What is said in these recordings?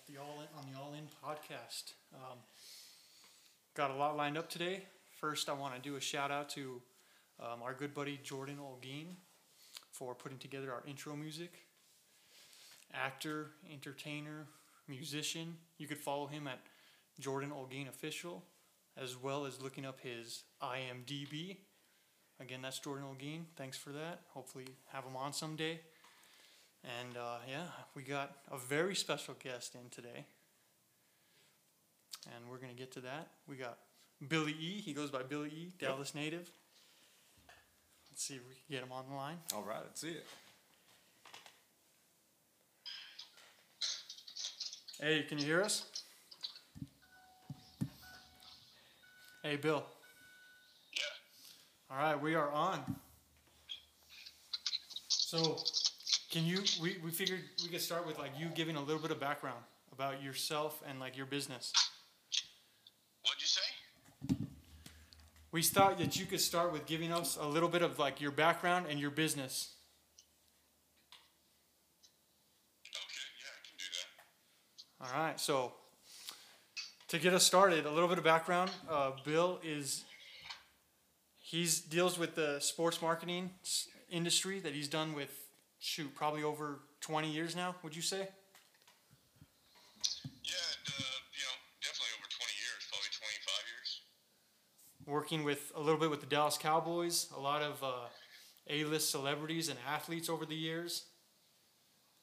at the All In, on the All In podcast. Um, got a lot lined up today. First, I want to do a shout out to um, our good buddy Jordan Olguin for putting together our intro music. Actor, entertainer, musician. You could follow him at Jordan Olguin Official, as well as looking up his IMDb. Again, that's Jordan Olguin. Thanks for that. Hopefully, have him on someday. And uh, yeah, we got a very special guest in today. And we're going to get to that. We got Billy E. He goes by Billy E., Dallas native. Let's see if we can get him on the line. All right, let's see it. Hey, can you hear us? Hey, Bill. Yeah. All right, we are on. So, can you? We, we figured we could start with like you giving a little bit of background about yourself and like your business. What'd you say? We thought that you could start with giving us a little bit of like your background and your business. Okay, yeah, I can do that. All right, so to get us started, a little bit of background. Uh, Bill is he's deals with the sports marketing industry that he's done with shoot probably over 20 years now. Would you say? Yeah, uh, you know, definitely over 20 years, probably 25 years. Working with a little bit with the Dallas Cowboys, a lot of uh, A-list celebrities and athletes over the years.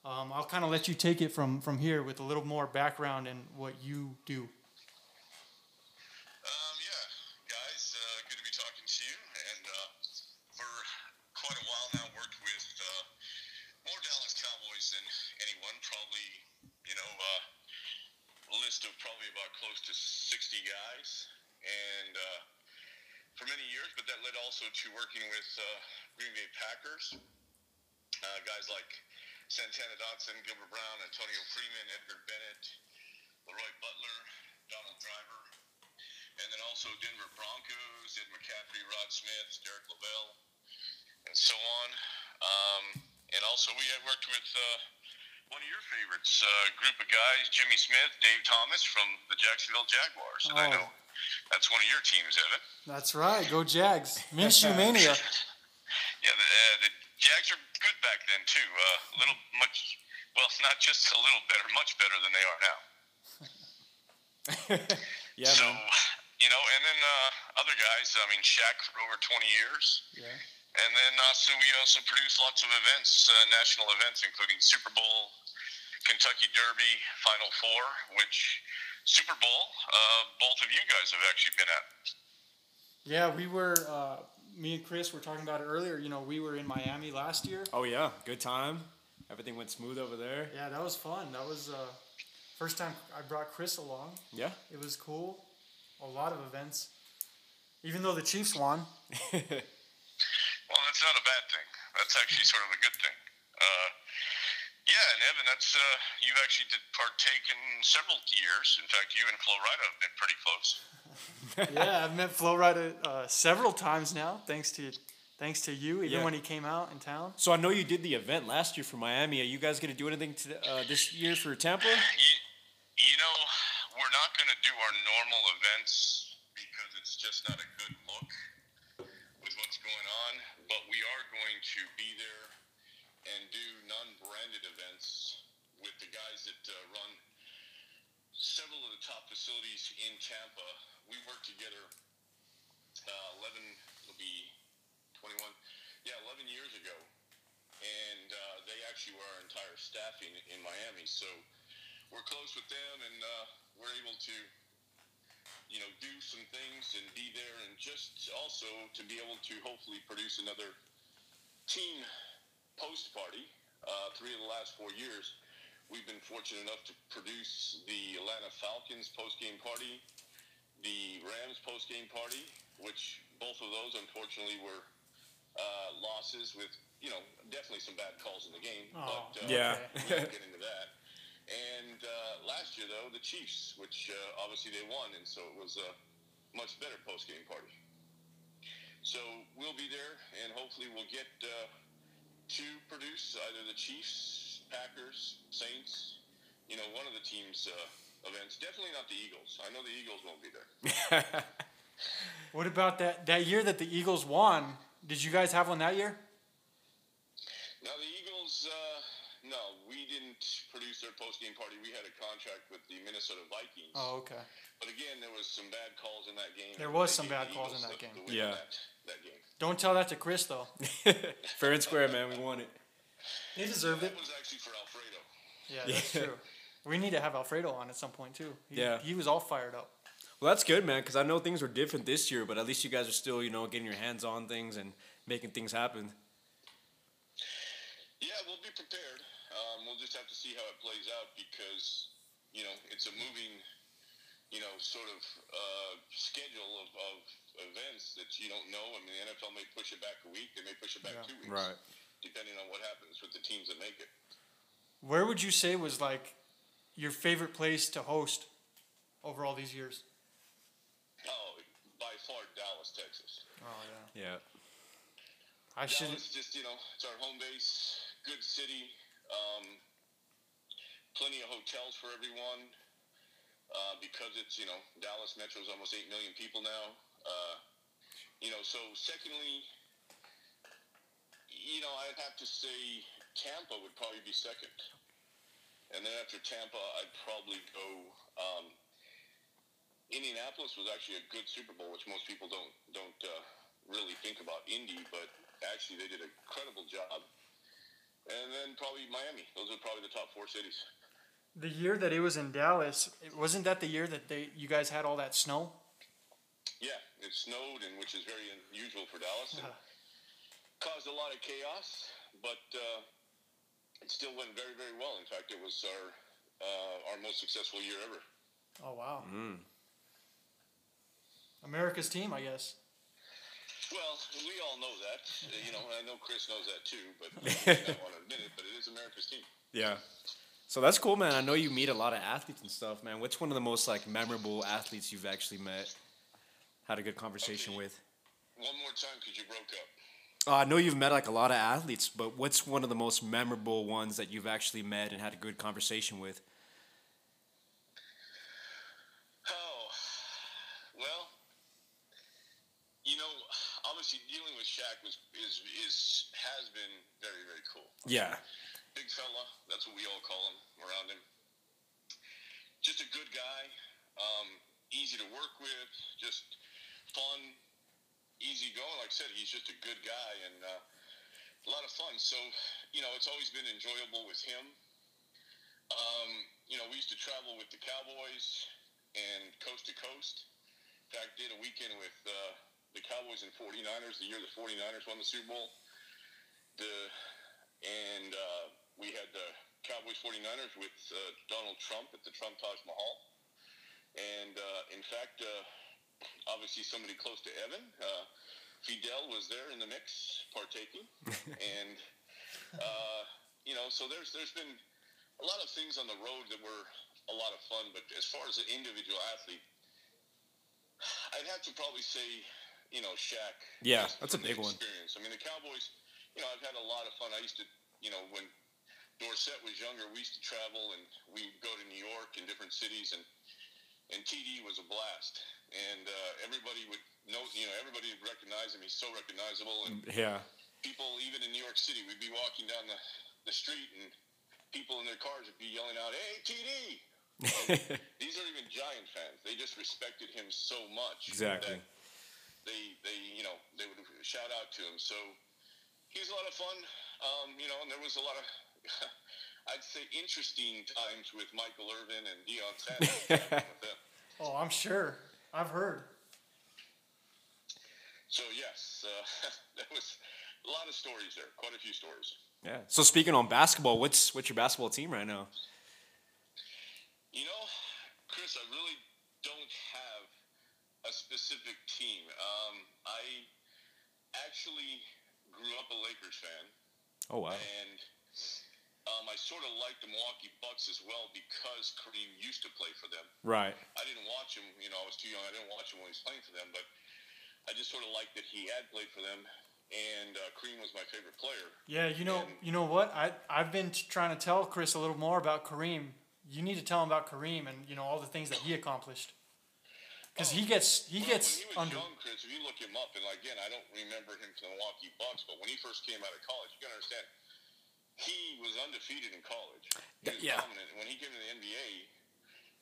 Um, I'll kind of let you take it from from here with a little more background and what you do. Um, yeah, guys, uh, good to be talking to you. And uh, for quite a while now, worked with uh, more Dallas Cowboys than anyone. Probably, you know, uh, a list of probably about close to 60 guys. And uh, for many years, but that led also to working with uh, Green Bay Packers. Uh, guys like Santana Gilbert Brown, Antonio Freeman, Edgar Bennett, Leroy Butler, Donald Driver, and then also Denver Broncos, Ed McCaffrey, Rod Smith, Derek Lavelle, and so on. Um, and also we had worked with uh, one of your favorites, uh, group of guys, Jimmy Smith, Dave Thomas from the Jacksonville Jaguars. And I Oh. know that's one of your teams, Evan. That's right. Go Jags. Minshew mania. Yeah, the, uh, the Jags are good back then too. Uh, a little much, well, it's not just a little better, much better than they are now. yeah, so, man. you know, and then uh, other guys. I mean, Shaq for over 20 years, Yeah. and then also we also produce lots of events, uh, national events, including Super Bowl, Kentucky Derby, Final Four, which Super Bowl, uh, both of you guys have actually been at. Yeah, we were. Uh, me and Chris were talking about it earlier. You know, we were in Miami last year. Oh yeah, good time. Everything went smooth over there. Yeah, that was fun. That was uh, first time I brought Chris along. Yeah. It was cool. A lot of events. Even though the Chiefs won. Well, that's not a bad thing. That's actually sort of a good thing. Uh, yeah, and Evan, that's uh, you've actually did partake in several years. In fact, you and Florida have been pretty close. yeah, I've met Florida uh, several times now, thanks to thanks to you. Even Yeah. when he came out in town. So I know you did the event last year for Miami. Are you guys gonna do anything to, uh, this year for Tampa? You, you know, we're not going to do our normal events because it's just not a good look with what's going on. But we are going to be there and do non-branded events with the guys that uh, run several of the top facilities in Tampa. We work together. Uh, Eleven will be twenty-one. Yeah, eleven years ago, and uh, they actually were our entire staffing in Miami. So we're close with them, and uh, we're able to, you know, do some things and be there, and just also to be able to hopefully produce another team post party. Uh, three of the last four years, we've been fortunate enough to produce the Atlanta Falcons post game party, the Rams post game party, which both of those unfortunately were uh, losses with, you know, definitely some bad calls in the game. Oh, but, uh, Yeah. we won't get into that. And uh, last year, though, the Chiefs, which uh, obviously they won, and so it was a much better post game party. So we'll be there, and hopefully we'll get uh, to produce either the Chiefs, Packers, Saints, you know, one of the team's uh, events. Definitely not the Eagles. I know the Eagles won't be there. What about that that year that the Eagles won? Did you guys have one that year? Now the Eagles, uh, no, we didn't produce their post-game party. We had a contract with the Minnesota Vikings. Oh, okay. But again, there was some bad calls in that game. There was some bad calls in that game. Yeah. That, that game. Don't tell that to Chris though. Fair and square, man. We won it. He deserved it. That was actually for Alfredo. Yeah, that's Yeah. true. We need to have Alfredo on at some point too. He, Yeah. He was all fired up. Well, that's good, man. Because I know things were different this year, but at least you guys are still, you know, getting your hands on things and making things happen. Yeah, we'll be prepared. Um, we'll just have to see how it plays out because, you know, it's a moving, you know, sort of uh, schedule of, of events that you don't know. I mean, the NFL may push it back a week. They may push it back Yeah. two weeks. Right. Depending on what happens with the teams that make it. Where would you say was like your favorite place to host over all these years? Far Dallas, Texas. Oh yeah. Yeah. I should. Dallas, just you know, it's our home base. Good city. Um, plenty of hotels for everyone. Uh, because it's you know Dallas Metro is almost eight million people now. Uh, you know, so secondly, you know, I'd have to say Tampa would probably be second, and then after Tampa, I'd probably go. Um, Indianapolis was actually a good Super Bowl, which most people don't don't uh, really think about Indy, but actually they did an incredible job. And then probably Miami. Those are probably the top four cities. The year that it was in Dallas, wasn't that the year that they you guys had all that snow? Yeah, it snowed, and which is very unusual for Dallas, and caused a lot of chaos. But uh, it still went very, very well. In fact, it was our uh, our most successful year ever. Oh wow. Mm. America's team, I guess. Well, we all know that. Uh, You know, I know Chris knows that too, but he may not want to admit it. But it is America's team. Yeah. So that's cool, man. I know you meet a lot of athletes and stuff, man. What's one of the most like memorable athletes you've actually met? Had a good conversation Okay. with. One more time, because you broke up. Uh, I know you've met like a lot of athletes, but what's one of the most memorable ones that you've actually met and had a good conversation with? Oh, well, you know, obviously dealing with Shaq was is is has been very very cool. Yeah. Big fella, that's what we all call him around him. Just a good guy, um, easy to work with, just fun, easy going. Like I said, he's just a good guy and uh, a lot of fun. So, you know, it's always been enjoyable with him. Um, you know, we used to travel with the Cowboys and coast to coast. In fact, did a weekend with uh, the Cowboys and 49ers the year the 49ers won the Super Bowl. The and uh, we had the Cowboys 49ers with uh, Donald Trump at the Trump Taj Mahal. And uh, in fact, uh, obviously somebody close to Evan, uh, Fidel was there in the mix, partaking, and uh, you know, so there's there's been a lot of things on the road that were a lot of fun. But as far as an individual athlete, I'd have to probably say, you know, Shaq. Yeah, that's a big one. Experience. I mean, the Cowboys. You know, I've had a lot of fun. I used to, you know, when Dorsett was younger, we used to travel and we'd go to New York and different cities, and and TD was a blast. And uh, everybody would know, you know, everybody would recognize him. He's so recognizable, and Yeah. people even in New York City, we'd be walking down the, the street, and people in their cars would be yelling out, "Hey, TD!" These aren't even Giant fans. They just respected him so much. Exactly. that They, they, you know, they would shout out to him. So he was a lot of fun. Um, you know, and there was a lot of, I'd say, interesting times with Michael Irvin and Deion Sanders. with them. Oh, I'm sure. I've heard. So yes, uh, there was a lot of stories there. Quite a few stories. yeah. So speaking on basketball, what's what's your basketball team right now? You know, Chris, I really don't have a specific team. Um, I actually grew up a Lakers fan, Oh wow. and um, I sort of liked the Milwaukee Bucks as well because Kareem used to play for them. Right. I didn't watch him, you know, I was too young. I didn't watch him when he was playing for them, but I just sort of liked that he had played for them, and uh, Kareem was my favorite player. Yeah, you know, And- you know what? I I've been t- trying to tell Chris a little more about Kareem you need to tell him about Kareem and you know all the things that he accomplished. Because he gets he Well, gets when he was under. young, Chris, if you look him up, and again, I don't remember him from the Milwaukee Bucks, but when he first came out of college, you gotta understand, he was undefeated in college. Yeah. dominant. When he came to the NBA,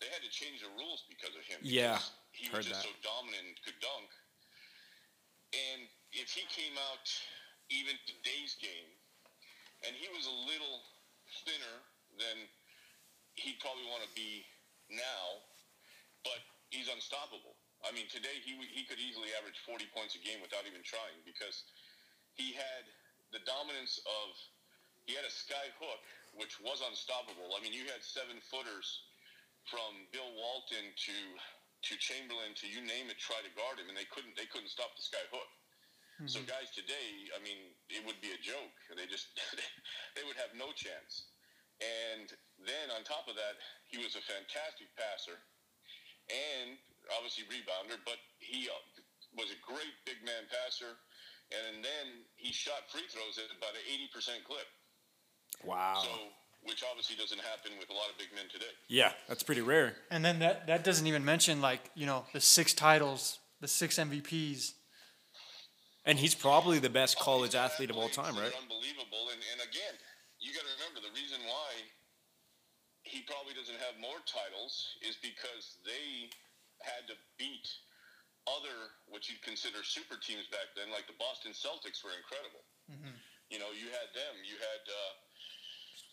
they had to change the rules because of him. Yeah, he was just that. so dominant and could dunk. And if he came out even today's game, and he was a little thinner than he'd probably want to be now, but he's unstoppable. I mean, today he he could easily average 40 points a game without even trying because he had the dominance of he had a sky hook which was unstoppable. I mean, you had seven footers from Bill Walton to to Chamberlain to you name it, try to guard him, and they couldn't they couldn't stop the sky hook. So mm-hmm. guys today, I mean, it would be a joke. They just they would have no chance. And then on top of that, he was a fantastic passer and obviously rebounder, but he uh, was a great big man passer. And then he shot free throws at about an 80% clip. Wow. So, which obviously doesn't happen with a lot of big men today. yeah, that's pretty rare. And then that that doesn't even mention like you know the six titles, the six MVPs. And he's probably the best college athlete of all time, right? Unbelievable. And, and again, you got to remember the reason why he probably doesn't have more titles is because they had to beat other what you'd consider super teams back then, like the Boston Celtics were incredible. You know, you had them. You had uh,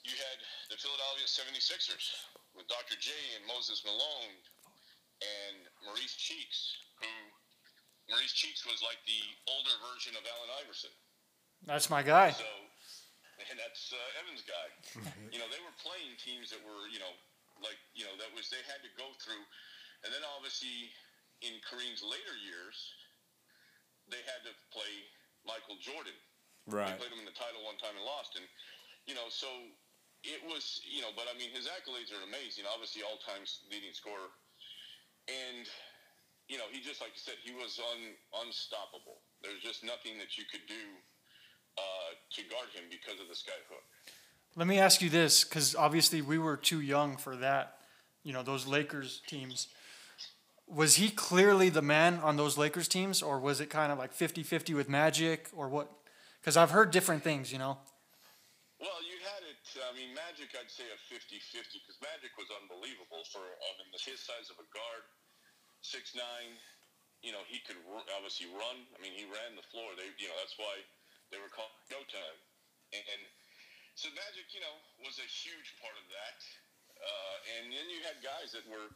you had the Philadelphia 76ers with Dr. J and Moses Malone and Maurice Cheeks, who Maurice Cheeks was like the older version of Allen Iverson. That's my guy. So, and that's uh, Evans' guy. you know, they were playing teams that were, you know, like, you know, that was, they had to go through. And then obviously in Kareem's later years, they had to play Michael Jordan. Right. They played him in the title one time and lost. And, you know, so it was, you know, but I mean, his accolades are amazing. Obviously, all time leading scorer. And, you know, he just, like you said, he was un, unstoppable. There's just nothing that you could do uh, to guard him because of the sky hook. Let me ask you this, because obviously we were too young for that. You know those Lakers teams. Was he clearly the man on those Lakers teams, or was it kind of like 50-50 with Magic, or what? Because I've heard different things. You know. Well, you had it. I mean, Magic, I'd say a 50-50 because Magic was unbelievable for I mean, his size of a guard, six nine. You know, he could obviously run. I mean, he ran the floor. They, you know, that's why they were called Go Time. And so Magic, you know, was a huge part of that. Uh, and then you had guys that were,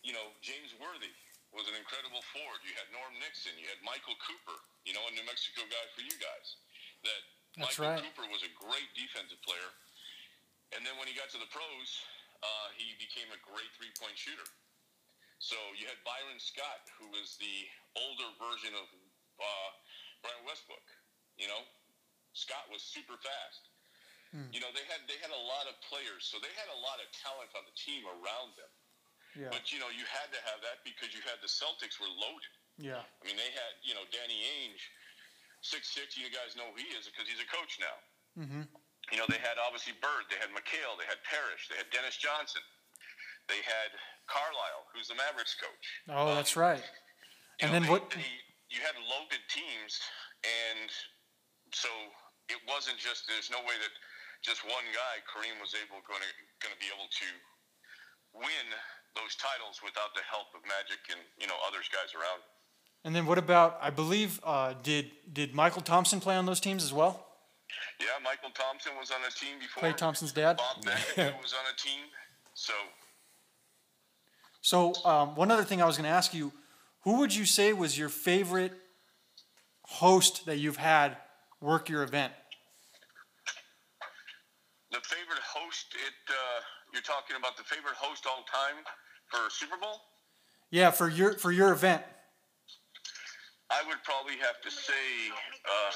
you know, James Worthy was an incredible forward. You had Norm Nixon. You had Michael Cooper. You know, a New Mexico guy for you guys. That That's Michael right. Cooper was a great defensive player. And then when he got to the pros, uh, he became a great three-point shooter. So you had Byron Scott, who was the older version of uh, Brian Westbrook. You know, Scott was super fast. You know, they had they had a lot of players, so they had a lot of talent on the team around them. Yeah. But you know, you had to have that because you had the Celtics were loaded. Yeah. I mean, they had you know Danny Ainge, six six. You guys know who he is because he's a coach now. Mm-hmm. You know, they had obviously Bird, they had McHale, they had Parish, they had Dennis Johnson, they had Carlisle, who's the Mavericks coach. Oh, Um, that's right. And know, then they- what- they- you had loaded teams, and so it wasn't just. There's no way that just one guy, Kareem, was able going to going to be able to win those titles without the help of Magic and you know others guys around. And then what about? I believe uh, did did Mychal Thompson play on those teams as well? Yeah, Mychal Thompson was on a team before. Klay Thompson's dad. Bob was on a team. So So um, one other thing I was going to ask you, who would you say was your favorite host that you've had work your event? the favorite host, it uh, you're talking about the favorite host all time for Super Bowl? Yeah, for your for your event. I would probably have to say. Uh,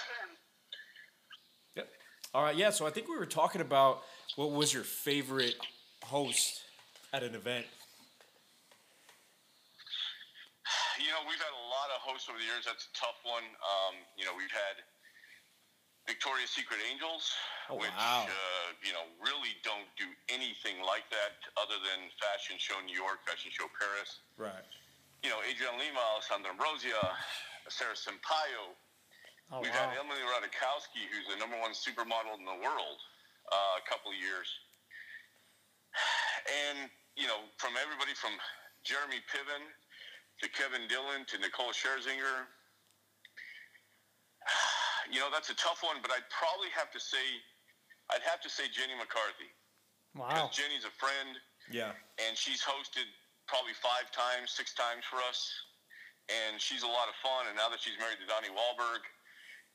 Yep. All right. Yeah. So I think we were talking about what was your favorite host at an event. You know, we've had a lot of hosts over the years. That's a tough one. Um, you know, we've had Victoria's Secret Angels, Oh, which wow. uh, you know really don't do anything like that other than Fashion Show New York, Fashion Show Paris. Right. You know, Adriana Lima, Alessandra Ambrosio, Sara Sampaio. Oh We've wow. had Emily Ratajkowski, who's the number one supermodel in the world, uh, a couple of years. And, you know, from everybody from Jeremy Piven to Kevin Dillon to Nicole Scherzinger. You know, that's a tough one, but I'd probably have to say, I'd have to say Jenny McCarthy. Wow. Because Jenny's a friend, Yeah. and she's hosted probably five times, six times for us. And she's a lot of fun. And now that she's married to Donnie Wahlberg,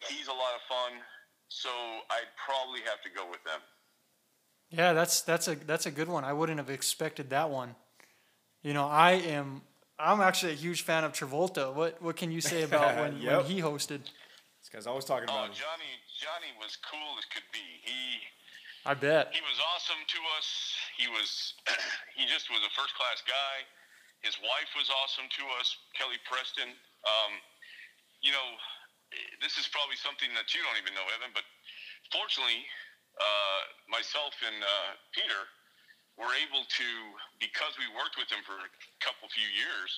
he's a lot of fun. So I'd probably have to go with them. Yeah, that's that's a that's a good one. I wouldn't have expected that one. You know, I am I'm actually a huge fan of Travolta. What what can you say about when, Yep. when he hosted? This guy's always talking Oh, about him. Johnny, Johnny was cool as could be. He I bet. he was awesome to us. He was he just was a first class guy. His wife was awesome to us, Kelly Preston. Um, you know, this is probably something that you don't even know, Evan, but fortunately, uh, myself and uh, Peter were able to, because we worked with him for a couple few years,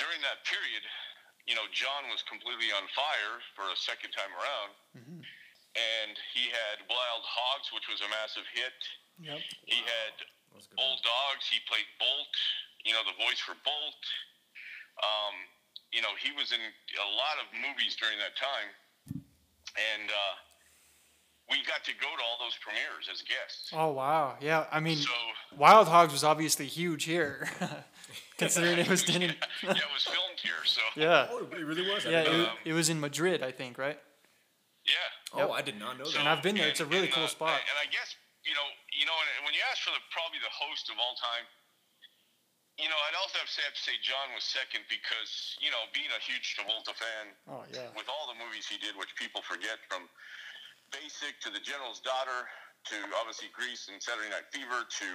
during that period, you know, John was completely on fire for a second time around. And he had Wild Hogs, which was a massive hit. Yep. He had That's a Old Dogs. He played Bolt, you know, the voice for Bolt. Um, you know, he was in a lot of movies during that time. And uh, we got to go to all those premieres as guests. Oh wow. Yeah, I mean So, Wild Hogs was obviously huge here. Considering it was done in yeah, it was filmed here. So, Yeah. Oh, it really was. I Yeah, it, Um, it was in Madrid, I think, right? yeah. that. oh, I did not know So- And that. I've been there. It's a really and, cool uh, spot. And I guess you know, you know, and when you ask for the probably the host of all time, you know, I'd also have to say, have to say John was second because you know, being a huge Travolta fan, Oh yeah. with all the movies he did, which people forget, from Basic to The General's Daughter to obviously Grease and Saturday Night Fever to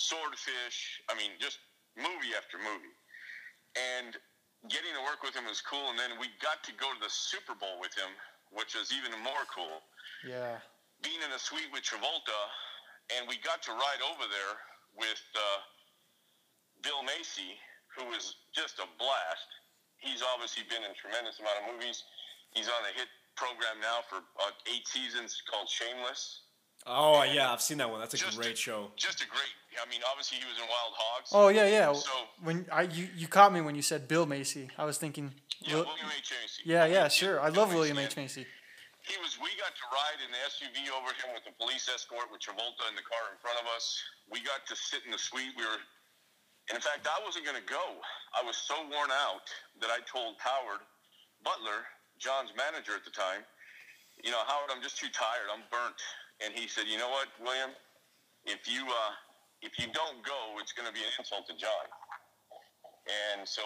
Swordfish. I mean, just movie after movie. And getting to work with him was cool. And then we got to go to the Super Bowl with him, which was even more cool. Yeah. Being in a suite with Travolta, and we got to ride over there with uh, Bill Macy, who was just a blast. He's obviously been in a tremendous amount of movies. He's on a hit program now for uh, eight seasons called Shameless. Oh yeah, I've seen that one. That's a Just- great show. Just a great. I mean, obviously he was in Wild Hogs. Oh yeah, yeah. So- when I you, you caught me when you said Bill Macy. I was thinking. yeah, Wil- William H Macy. yeah, yeah, Bill sure. I Macy, love William H Macy. He was. We got to ride in the SUV over him with the police escort with Travolta in the car in front of us. We got to sit in the suite. We were. And in fact, I wasn't going to go. I was so worn out that I told Howard Butler, John's manager at the time, you know, Howard, I'm just too tired. I'm burnt. And he said, you know what, William? If you uh, if you don't go, it's going to be an insult to John. And so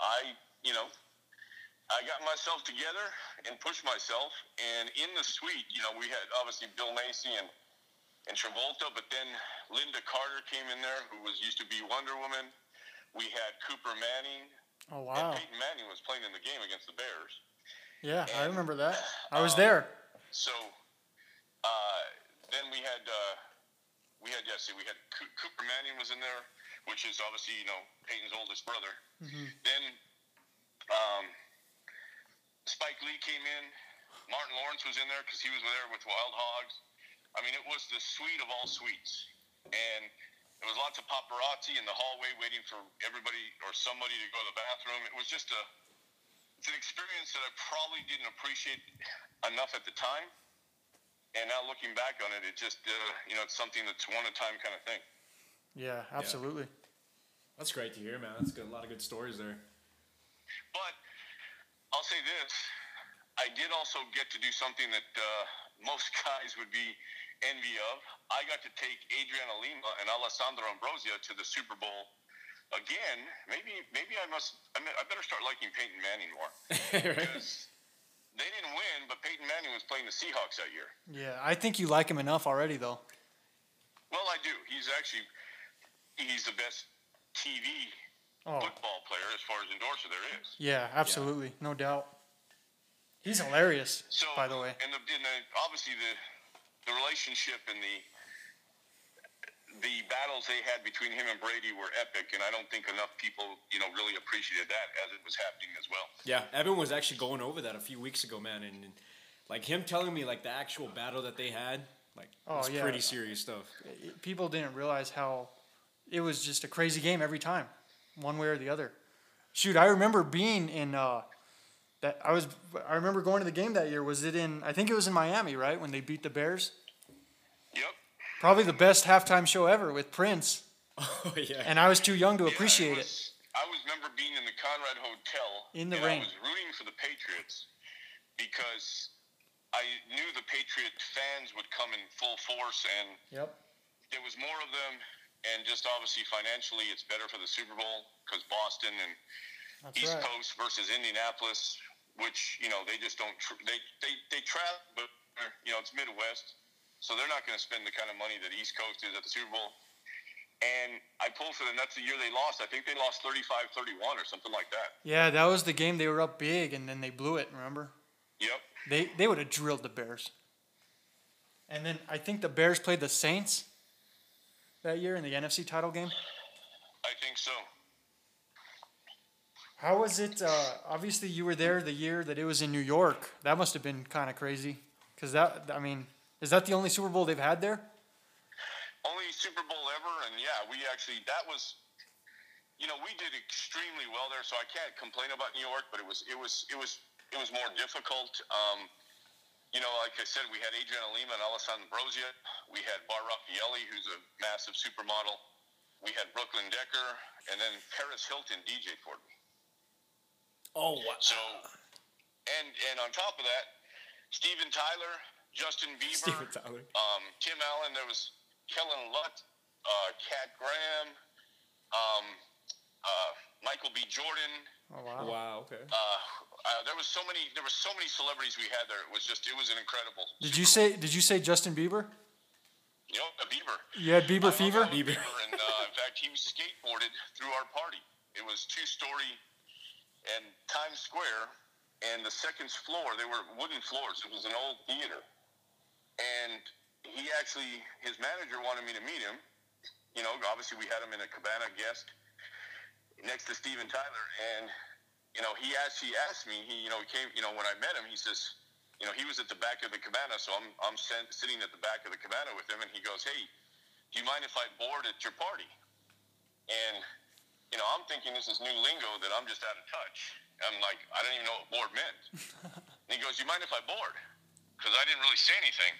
I, you know, I got myself together and pushed myself. And in the suite, you know, we had obviously Bill Macy and and Travolta, but then Lynda Carter came in there, who was used to be Wonder Woman. We had Cooper Manning, Oh and wow. Peyton Manning was playing in the game against the Bears. Yeah, I remember that. I was um, there. So uh, then we had uh, we had yes, we had Co- Cooper Manning was in there, which is obviously you know Peyton's oldest brother. Then um, Spike Lee came in. Martin Lawrence was in there because he was there with Wild Hogs. I mean, it was the suite of all suites, and there was lots of paparazzi in the hallway waiting for everybody or somebody to go to the bathroom. It was just a it's an experience that I probably didn't appreciate enough at the time. And now looking back on it, it just, uh, you know, it's something that's one of a time kind of thing. Yeah, absolutely. That's great to hear, man. That's good. A lot of good stories there. But I'll say this I did also get to do something that uh, most guys would be envy of. I got to take Adriana Lima and Alessandra Ambrosio to the Super Bowl again. Maybe, maybe I must, I, mean, I better start liking Peyton Manning more. Because they didn't win, but Peyton Manning was playing the Seahawks that year. Yeah, I think you like him enough already, though. Well, I do. He's actually he's the best TV Oh, football player as far as endorser there is. yeah, absolutely, no doubt. He's hilarious, So, by the way. and the, and the obviously the the relationship and the the battles they had between him and Brady were epic, and I don't think enough people, you know, really appreciated that as it was happening as well. Yeah, Evan was actually going over that a few weeks ago, man, and, and like him telling me like the actual battle that they had, like Oh, was yeah. pretty serious stuff. People didn't realize how it was just a crazy game every time, one way or the other. Shoot, I remember being in uh, that. I was. I remember going to the game that year. Was it in? I think it was in Miami, right? When they beat the Bears. Yep. Probably the best halftime show ever with Prince, Oh yeah. and I was too young to Yeah, appreciate it. was, I was remember being in the Conrad Hotel In the and rain. I was rooting for the Patriots because I knew the Patriot fans would come in full force, and Yep. there was more of them. And just obviously financially, it's better for the Super Bowl because Boston and That's East right. Coast versus Indianapolis, which you know they just don't tr- they they they travel, but you know it's Midwest, so they're not going to spend the kind of money that East Coast is at the Super Bowl. And I pulled for the Nuts the year they lost. I think they lost 35-31 or something like that. Yeah, that was the game they were up big, and then they blew it. Remember? Yep. They they would have drilled the Bears. And then I think the Bears played the Saints that year in the NFC title game. I think so. How was it? Uh, obviously, you were there the year that it was in New York. That must have been kind of crazy. Cause that, I mean, is that the only Super Bowl they've had there? Only Super Bowl ever, and yeah, we actually that was, you know, we did extremely well there. So I can't complain about New York, but it was it was it was it was more difficult. Um, you know, like I said, we had Adriana Lima and Alessandro Brosia. We had Bar Refaeli, who's a massive supermodel. We had Brooklyn Decker, and then Paris Hilton DJ for me. oh wow. So, and and on top of that, Steven Tyler, Justin Bieber, Tyler. um, Tim Allen. There was Kellan Lutz, uh, Kat Graham, um, uh, Michael B. Jordan. Oh wow. Wow. Okay. Uh, uh, there was so many. There were so many celebrities we had there. It was just. It was an incredible. Did you say? Did you say Justin Bieber? You know, a Bieber. You had Bieber I fever. Bieber. and uh, in fact, he skateboarded through our party. It was two story, and Times Square, and the second floor. They were wooden floors. It was an old theater, and he actually, his manager wanted me to meet him. You know, obviously we had him in a cabana guest next to Steven Tyler, and you know, he asked, he asked me, he, you know, came, you know, when I met him, he says, you know, he was at the back of the cabana, so I'm, I'm sen- sitting at the back of the cabana with him, and he goes, hey, do you mind if I board at your party? And, you know, I'm thinking this is new lingo that I'm just out of touch. I'm like, I don't even know what board meant. and he goes, you mind if I board? Because I didn't really say anything.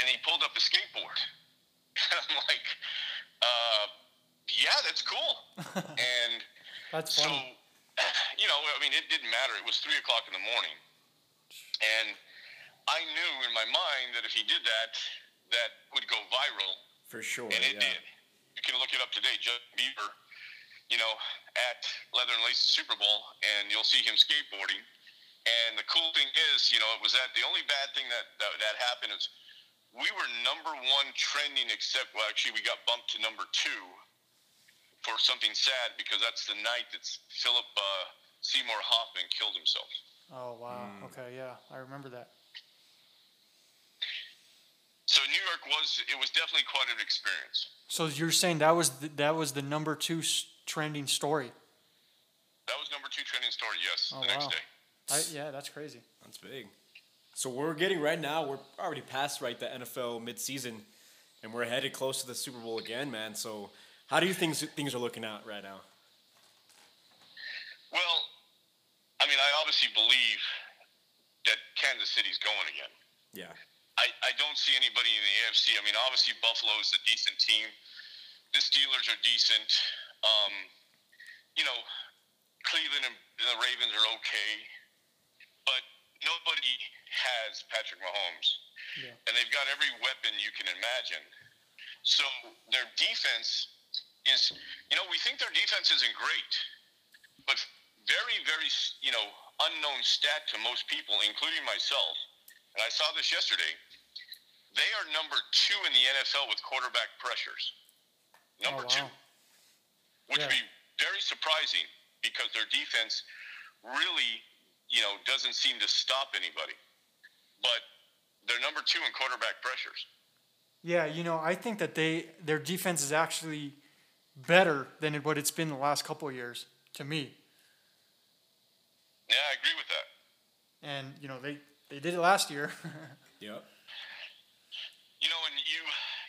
And he pulled up a skateboard. And I'm like, uh, yeah, that's cool. and That's so, you know, I mean, it didn't matter. It was three o'clock in the morning, and I knew in my mind that if he did that, that would go viral, For sure. and it yeah. did. You can look it up today, Justin Bieber, you know, at Leather and Laces Super Bowl, and you'll see him skateboarding. And the cool thing is, you know, it was that the only bad thing that that, that happened is we were number one trending, except well, actually, we got bumped to number two for something sad because that's the night that Philip uh, Seymour Hoffman killed himself. Oh wow. Hmm. Okay, yeah, I remember that. So New York was it was definitely quite an experience. So you're saying that was the, that was the number two trending story? That was number two trending story. Yes, Oh, the next wow. day. I, yeah, that's crazy. That's big. So we're getting right now. We're already past right the NFL midseason, and we're headed close to the Super Bowl again, man. So how do you think things are looking out right now? Well, I mean, I obviously believe that Kansas City's going again. Yeah. I, I don't see anybody in the AFC. I mean, obviously Buffalo's a decent team. The Steelers are decent. Um, you know, Cleveland and the Ravens are okay, but nobody has Patrick Mahomes, Yeah. and they've got every weapon you can imagine. So their defense is, you know, we think their defense isn't great, but very, very, you know, unknown stat to most people, including myself. And I saw this yesterday. They are number two in the NFL with quarterback pressures. Number Oh, two, wow. which Yeah. would be very surprising because their defense really, you know, doesn't seem to stop anybody. But they're number two in quarterback pressures. Yeah, you know, I think that they their defense is actually better than what it's been the last couple of years to me. Yeah, I agree with that. And you know, they they did it last year. Yep. You know, and you,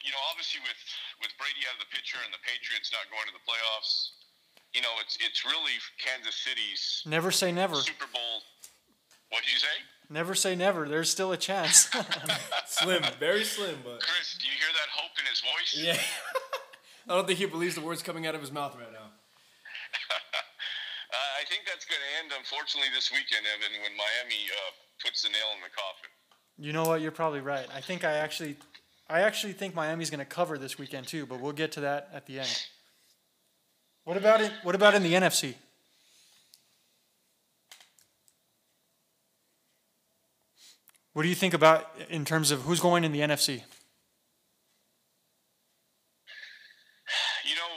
you know, obviously with with Brady out of the picture and the Patriots not going to the playoffs, you know, it's it's really Kansas City's never say never. Super Bowl. What did you say? Never say never. There's still a chance. Slim, very slim, but Chris, do you hear that hope in his voice? yeah. I don't think he believes the words coming out of his mouth right now. Uh, I think that's going to end, unfortunately, this weekend, Evan, when Miami uh, puts the nail in the coffin. you know what? You're probably right. I think I actually, I actually think Miami's going to cover this weekend too. But we'll get to that at the end. What about it? What about in the NFC? What do you think about in terms of who's going in the NFC? You know,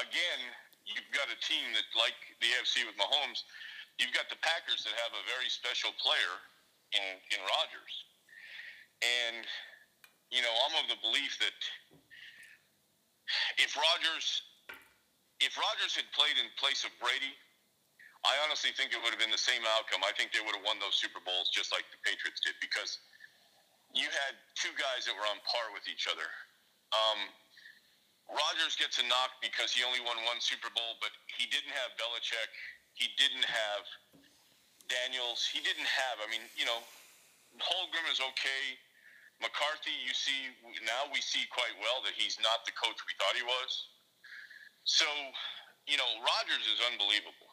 again, you've got a team that, like the AFC with Mahomes, you've got the Packers that have a very special player in in Rodgers, and you know, I'm of the belief that if Rodgers if Rodgers had played in place of Brady, I honestly think it would have been the same outcome. I think they would have won those Super Bowls just like the Patriots did because you had two guys that were on par with each other. Um, Rodgers gets a knock because he only won one Super Bowl, but he didn't have Belichick. He didn't have Daniels. He didn't have. I mean, you know, Holmgren is okay. McCarthy, you see now we see quite well that he's not the coach we thought he was. So, you know, Rodgers is unbelievable.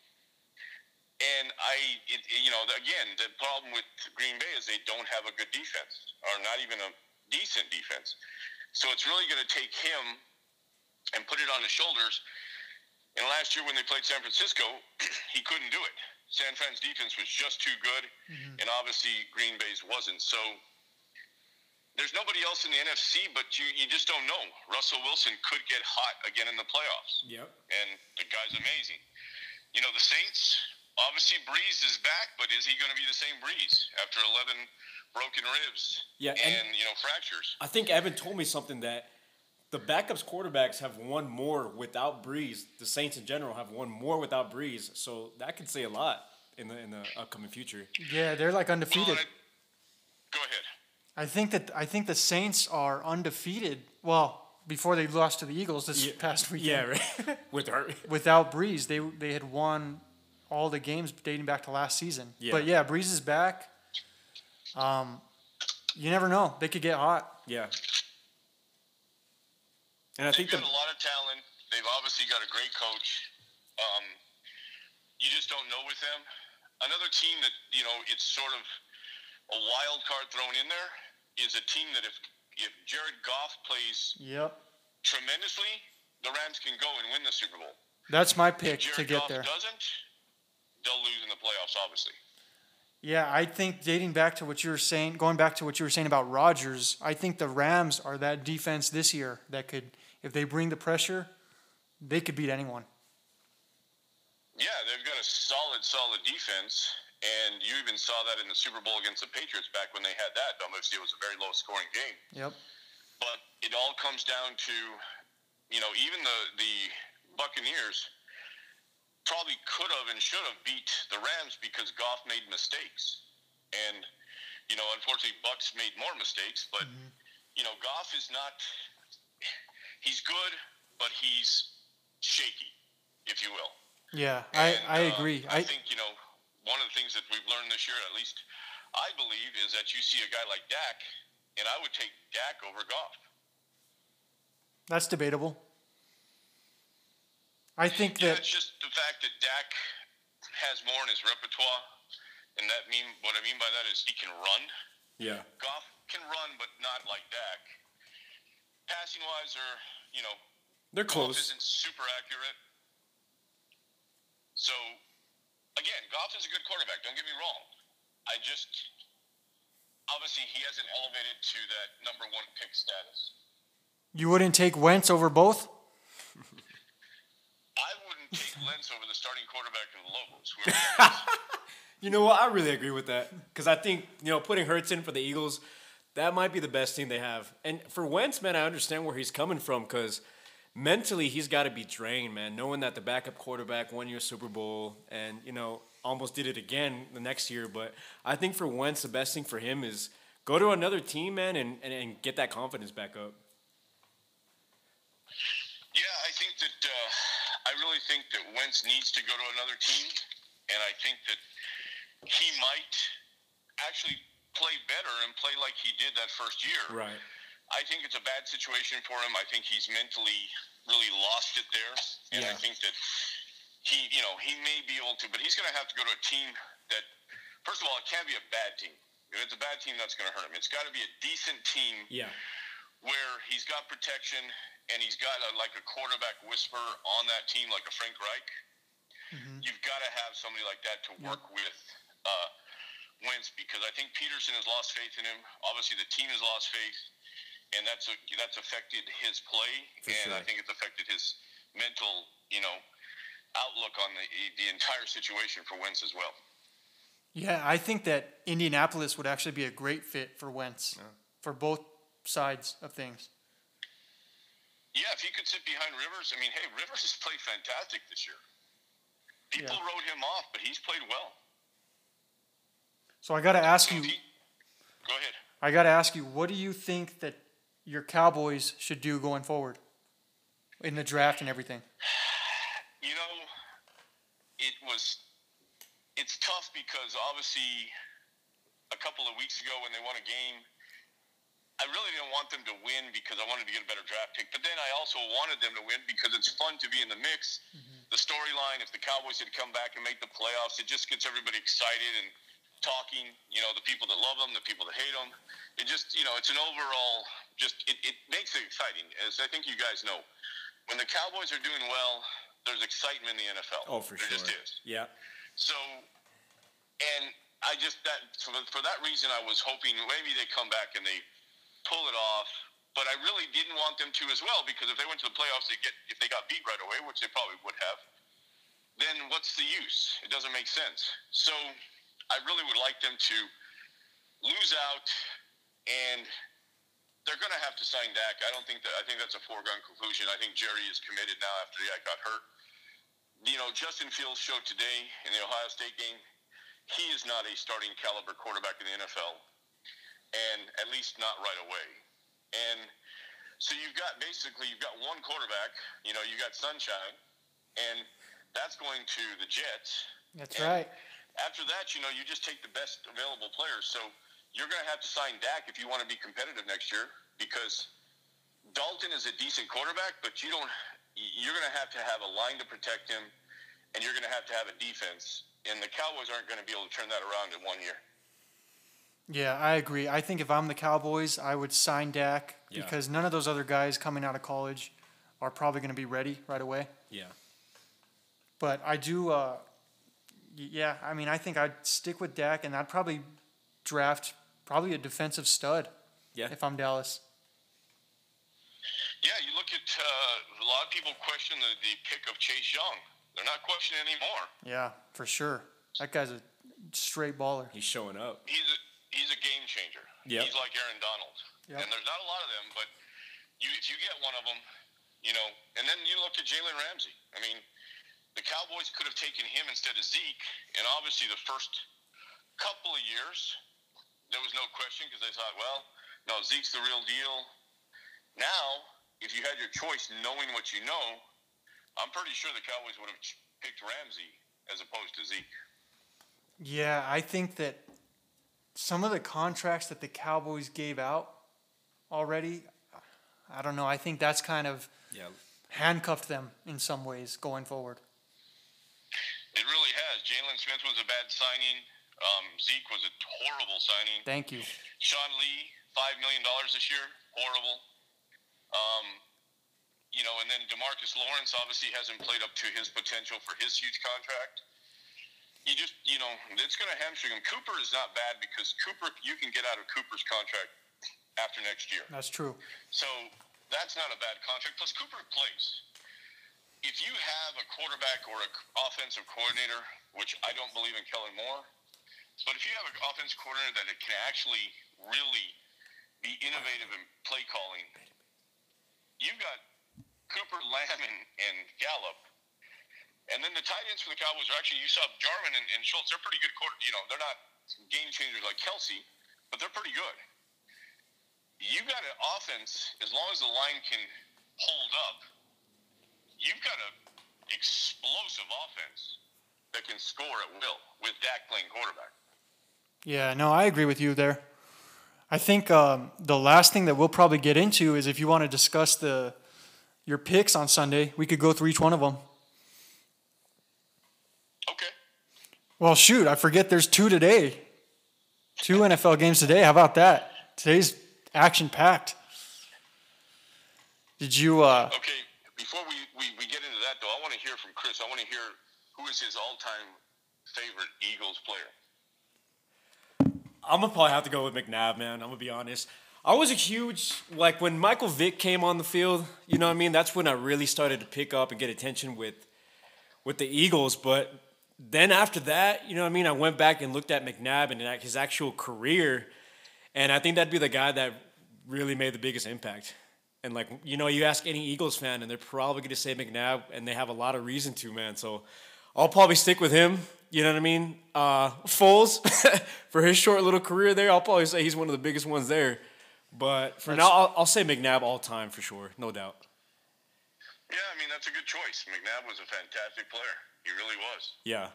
And I, it, it- you know, again, the problem with Green Bay is they don't have a good defense, or not even a decent defense. So it's really going to take him and put it on his shoulders. And last year when they played San Francisco, he couldn't do it. San Fran's defense was just too good, mm-hmm. and obviously Green Bay's wasn't. So there's nobody else in the NFC, but you, you just don't know. Russell Wilson could get hot again in the playoffs Yep. and the guy's amazing. You know, the Saints, obviously Brees is back, but is he going to be the same Brees after 11 broken ribs Yeah, and, and- you know, fractures? I think Evan told me something that the backups quarterbacks have won more without Brees. The Saints in general have won more without Brees, so that could say a lot in the in the upcoming future. Yeah, they're like Well, undefeated. I- go ahead. I think that I think the Saints are undefeated. Well, before they lost to the Eagles this Yeah. past weekend. Yeah, right. With her. Without Brees, they they had won all the games dating back to last season. Yeah. But yeah, Brees is back. Um, you never know; they could get hot. Yeah. And I think They've the got a lot of talent. They've obviously got a great coach. Um, you just don't know with them. Another team that you know it's sort of a wild card thrown in there is a team that if if Jared Goff plays Yep, tremendously, the Rams can go and win the Super Bowl. that's my If pick Jared to get Goff there. doesn't, they'll lose in the playoffs, obviously. Yeah, I think dating back to what you were saying, going back to what you were saying about Rodgers, I think the Rams are that defense this year that could, if they bring the pressure, they could beat anyone. Yeah, they've got a solid, solid defense, and you even saw that in the Super Bowl against the Patriots back when they had that. Obviously, it was a very low-scoring game. Yep. but it all comes down to you know even the the Buccaneers probably could have and should have beat the Rams because Goff made mistakes and you know unfortunately Bucks made more mistakes but you know Goff is not he's good but he's shaky if you will Yeah, I, I uh, agree. I, I, think you know one of the things that we've learned this year, at least I believe, is that you see a guy like Dak, and I would take Dak over Goff. that's debatable. I think Yeah, that it's just the fact that Dak has more in his repertoire, and that mean what I mean by that is he can run. yeah. Goff can run, but not like Dak. Passing wise, or you know, They're Goff close. isn't super accurate. So, again, Goff is a good quarterback. Don't get me wrong. I just obviously he hasn't elevated to that number one pick status. you wouldn't take Wentz over both. Wouldn't Lentz over the starting quarterback of the Lobos. whoever that is. You know what? I really agree with that because I think you know putting Hurts in for the Eagles, that might be the best team they have. And for Wentz, man, I understand where he's coming from because mentally he's got to be drained, man. Knowing that the backup quarterback won your Super Bowl and you know almost did it again the next year. But I think for Wentz, the best thing for him is go to another team, man, and, and, and get that confidence back up. Yeah, I think that uh, I really think that Wentz needs to go to another team, and I think that he might actually play better and play like he did that first year. Right. I think it's a bad situation for him. I think he's mentally really lost it there, and I think that he, you know, he may be able to, but he's going to have to go to a team that, first of all, it can't be a bad team. If it's a bad team, that's going to hurt him. It's got to be a decent team Yeah. where he's got protection and he's got a, like a quarterback whisper on that team, like a Frank Reich. You've got to have somebody like that to work with uh, Wentz because I think Pederson has lost faith in him. Obviously, the team has lost faith, and that's a, that's affected his play, For and I think it's affected his mental, you know, outlook on the the entire situation for Wentz as well. Yeah, I think that Indianapolis would actually be a great fit for Wentz for both sides of things. Yeah, if he could sit behind Rivers, I mean, hey, Rivers has played fantastic this year. People Yeah. wrote him off, but he's played well. So I got to ask you, he- go ahead. I got to ask you, what do you think that your Cowboys should do going forward in the draft and everything? You know, it was. It's tough because obviously, a couple of weeks ago when they won a game, I really didn't want them to win because I wanted to get a better draft pick. But then I also wanted them to win because it's fun to be in the mix. Mm-hmm. The storyline, if the Cowboys had come back and make the playoffs, it just gets everybody excited and talking. You know, the people that love them, the people that hate them. It just, you know, it's an overall. Just it, it makes it exciting. As I think you guys know, when the Cowboys are doing well, there's excitement in the NFL. Oh, for there sure. just is. Yeah. So, and I just that so for that reason, I was hoping maybe they come back and they pull it off. But I really didn't want them to as well because if they went to the playoffs, they get if they got beat right away, which they probably would have. Then what's the use? It doesn't make sense. So, I really would like them to lose out, and they're going to have to sign Dak. I don't think that. I think that's a foregone conclusion. I think Jerry is committed now after Dak got hurt you know, Justin Fields showed today in the Ohio State game, he is not a starting caliber quarterback in the NFL, and at least not right away. And so you've got basically you've got one quarterback. You know, you got Sunshine, and that's going to the Jets. That's And right. After that, you know, you just take the best available players. So you're going to have to sign Dak if you want to be competitive next year because Dalton is a decent quarterback, but you don't. You're going to have to have a line to protect him, and you're going to have to have a defense. And the Cowboys aren't going to be able to turn that around in one year. Yeah, I agree. I think if I'm the Cowboys, I would sign Dak Yeah. because none of those other guys coming out of college are probably going to be ready right away. Yeah. But I do, uh, yeah, I mean, I think I'd stick with Dak and I'd probably draft probably a defensive stud Yeah. if I'm Dallas. Yeah, you look at uh, a lot of people question the, the pick of Chase Young. They're not questioning anymore. Yeah, for sure. That guy's a straight baller. He's showing up. He's a he's a game changer. Yep. He's like Aaron Donald. Yep. And there's not a lot of them, but you if you get one of them, you know. And then you look at Jalen Ramsey. I mean, the Cowboys could have taken him instead of Zeke, and obviously the first couple of years there was no question because they thought, well, no, Zeke's the real deal. Now, if you had your choice, knowing what you know, I'm pretty sure the Cowboys would have picked Ramsey as opposed to Zeke. Yeah, I think that some of the contracts that the Cowboys gave out already, I don't know. I think that's kind of Yeah. handcuffed them in some ways going forward. It really has. Jaylon Smith was a bad signing. Um, Zeke was a horrible signing. Thank you. Sean Lee, five million dollars this year, horrible. Um, you know, and then DeMarcus Lawrence obviously hasn't played up to his potential for his huge contract. You just, you know, it's going to hamstring him. Cooper is not bad because Cooper, you can get out of Cooper's contract after next year. That's true. So that's not a bad contract. Plus, Cooper plays. If you have a quarterback or an offensive coordinator, which I don't believe in Kellen Moore, But if you have an offense coordinator that can actually really be innovative in play calling, you've got Cooper, Lamb, and, and Gallup. And then the tight ends for the Cowboys are actually, you saw Jarwin and, and Schultz, they're pretty good quarter. You know, they're not game changers like Kelce, but they're pretty good. You've got an offense, as long as the line can hold up, you've got an explosive offense that can score at will with Dak playing quarterback. Yeah, no, I agree with you there. I think um, the last thing that we'll probably get into is if you want to discuss the your picks on Sunday, we could go through each one of them. Okay. Well, shoot, I forget there's two today. Two NFL games today. How about that? Today's action packed. Did you uh Okay, before we, we, we get into that, though, I want to hear from Chris. I want to hear who is his all time favorite Eagles player. I'm gonna probably have to go with McNabb, man. I'm gonna be honest. I was a huge like when Michael Vick came on the field. You know what I mean? That's when I really started to pick up and get attention with with the Eagles. But then after that, you know what I mean? I went back and looked at McNabb and his actual career, and I think that'd be the guy that really made the biggest impact. And like you know, you ask any Eagles fan, and they're probably gonna say McNabb, and they have a lot of reason to, man. So I'll probably stick with him. You know what I mean? Uh, Foles, for his short little career there, I'll probably say he's one of the biggest ones there. But for now, I'll, I'll say McNabb all time for sure, no doubt. Yeah, I mean, that's a good choice. McNabb was a fantastic player. He really was. Yeah,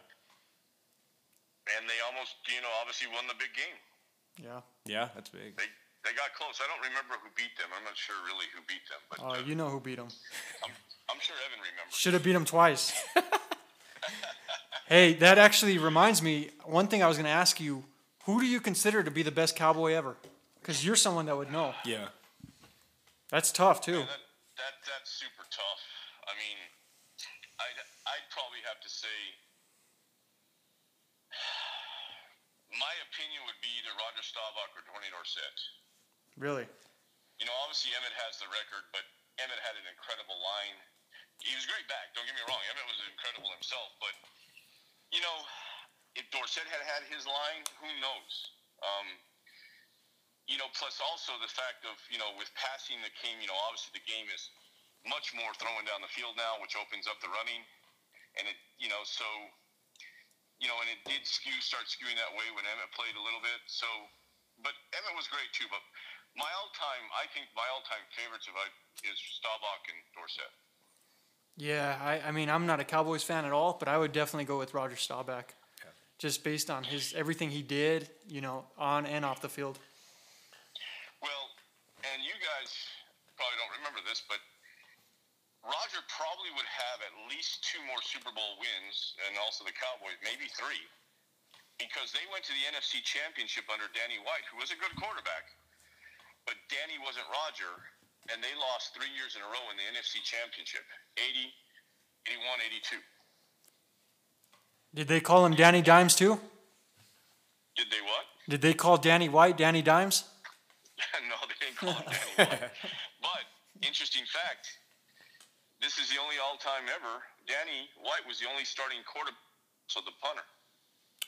And they almost, you know, obviously won the big game. Yeah. yeah, that's big. They they got close. I don't remember who beat them. I'm not sure really who beat them, but Uh, uh, you know who beat them. I'm, I'm sure Evan remembers. Should have beat him twice. hey, that actually reminds me. One thing I was going to ask you: Who do you consider to be the best cowboy ever? Because you're someone that would know. Yeah, That's tough too. Yeah, that, that that's super tough. I mean, I'd I'd probably have to say my opinion would be either Roger Staubach or Tony Dorsett. Really. You know, obviously Emmett has the record, but Emmett had an incredible line. He was great back. Don't get me wrong. Emmett was incredible himself, but you know, if Dorsett had had his line, who knows? Um, you know, plus also the fact of you know with passing that came, you know, obviously the game is much more throwing down the field now, which opens up the running, and it you know so you know, and it did skew start skewing that way when Emmett played a little bit. So, but Emmett was great too. But my all-time, I think my all-time favorites if I uh, is Staubach and Dorsett. Yeah, I, I mean, I'm not a Cowboys fan at all, but I would definitely go with Roger Staubach, just based on his everything he did, you know, on and off the field. Well, and you guys probably don't remember this, but Roger probably would have at least two more Super Bowl wins, and also the Cowboys, maybe three, because they went to the NFC Championship under Danny White, who was a good quarterback, but Danny wasn't Roger, and they lost three years in a row in the NFC Championship 80, 81, 82. Did they call him Danny Dimes too? Did they what? Did they call Danny White Danny Dimes? no, they didn't call him Danny White. But interesting fact, this is the only all-time ever. Danny White was the only starting quarterback, so the punter.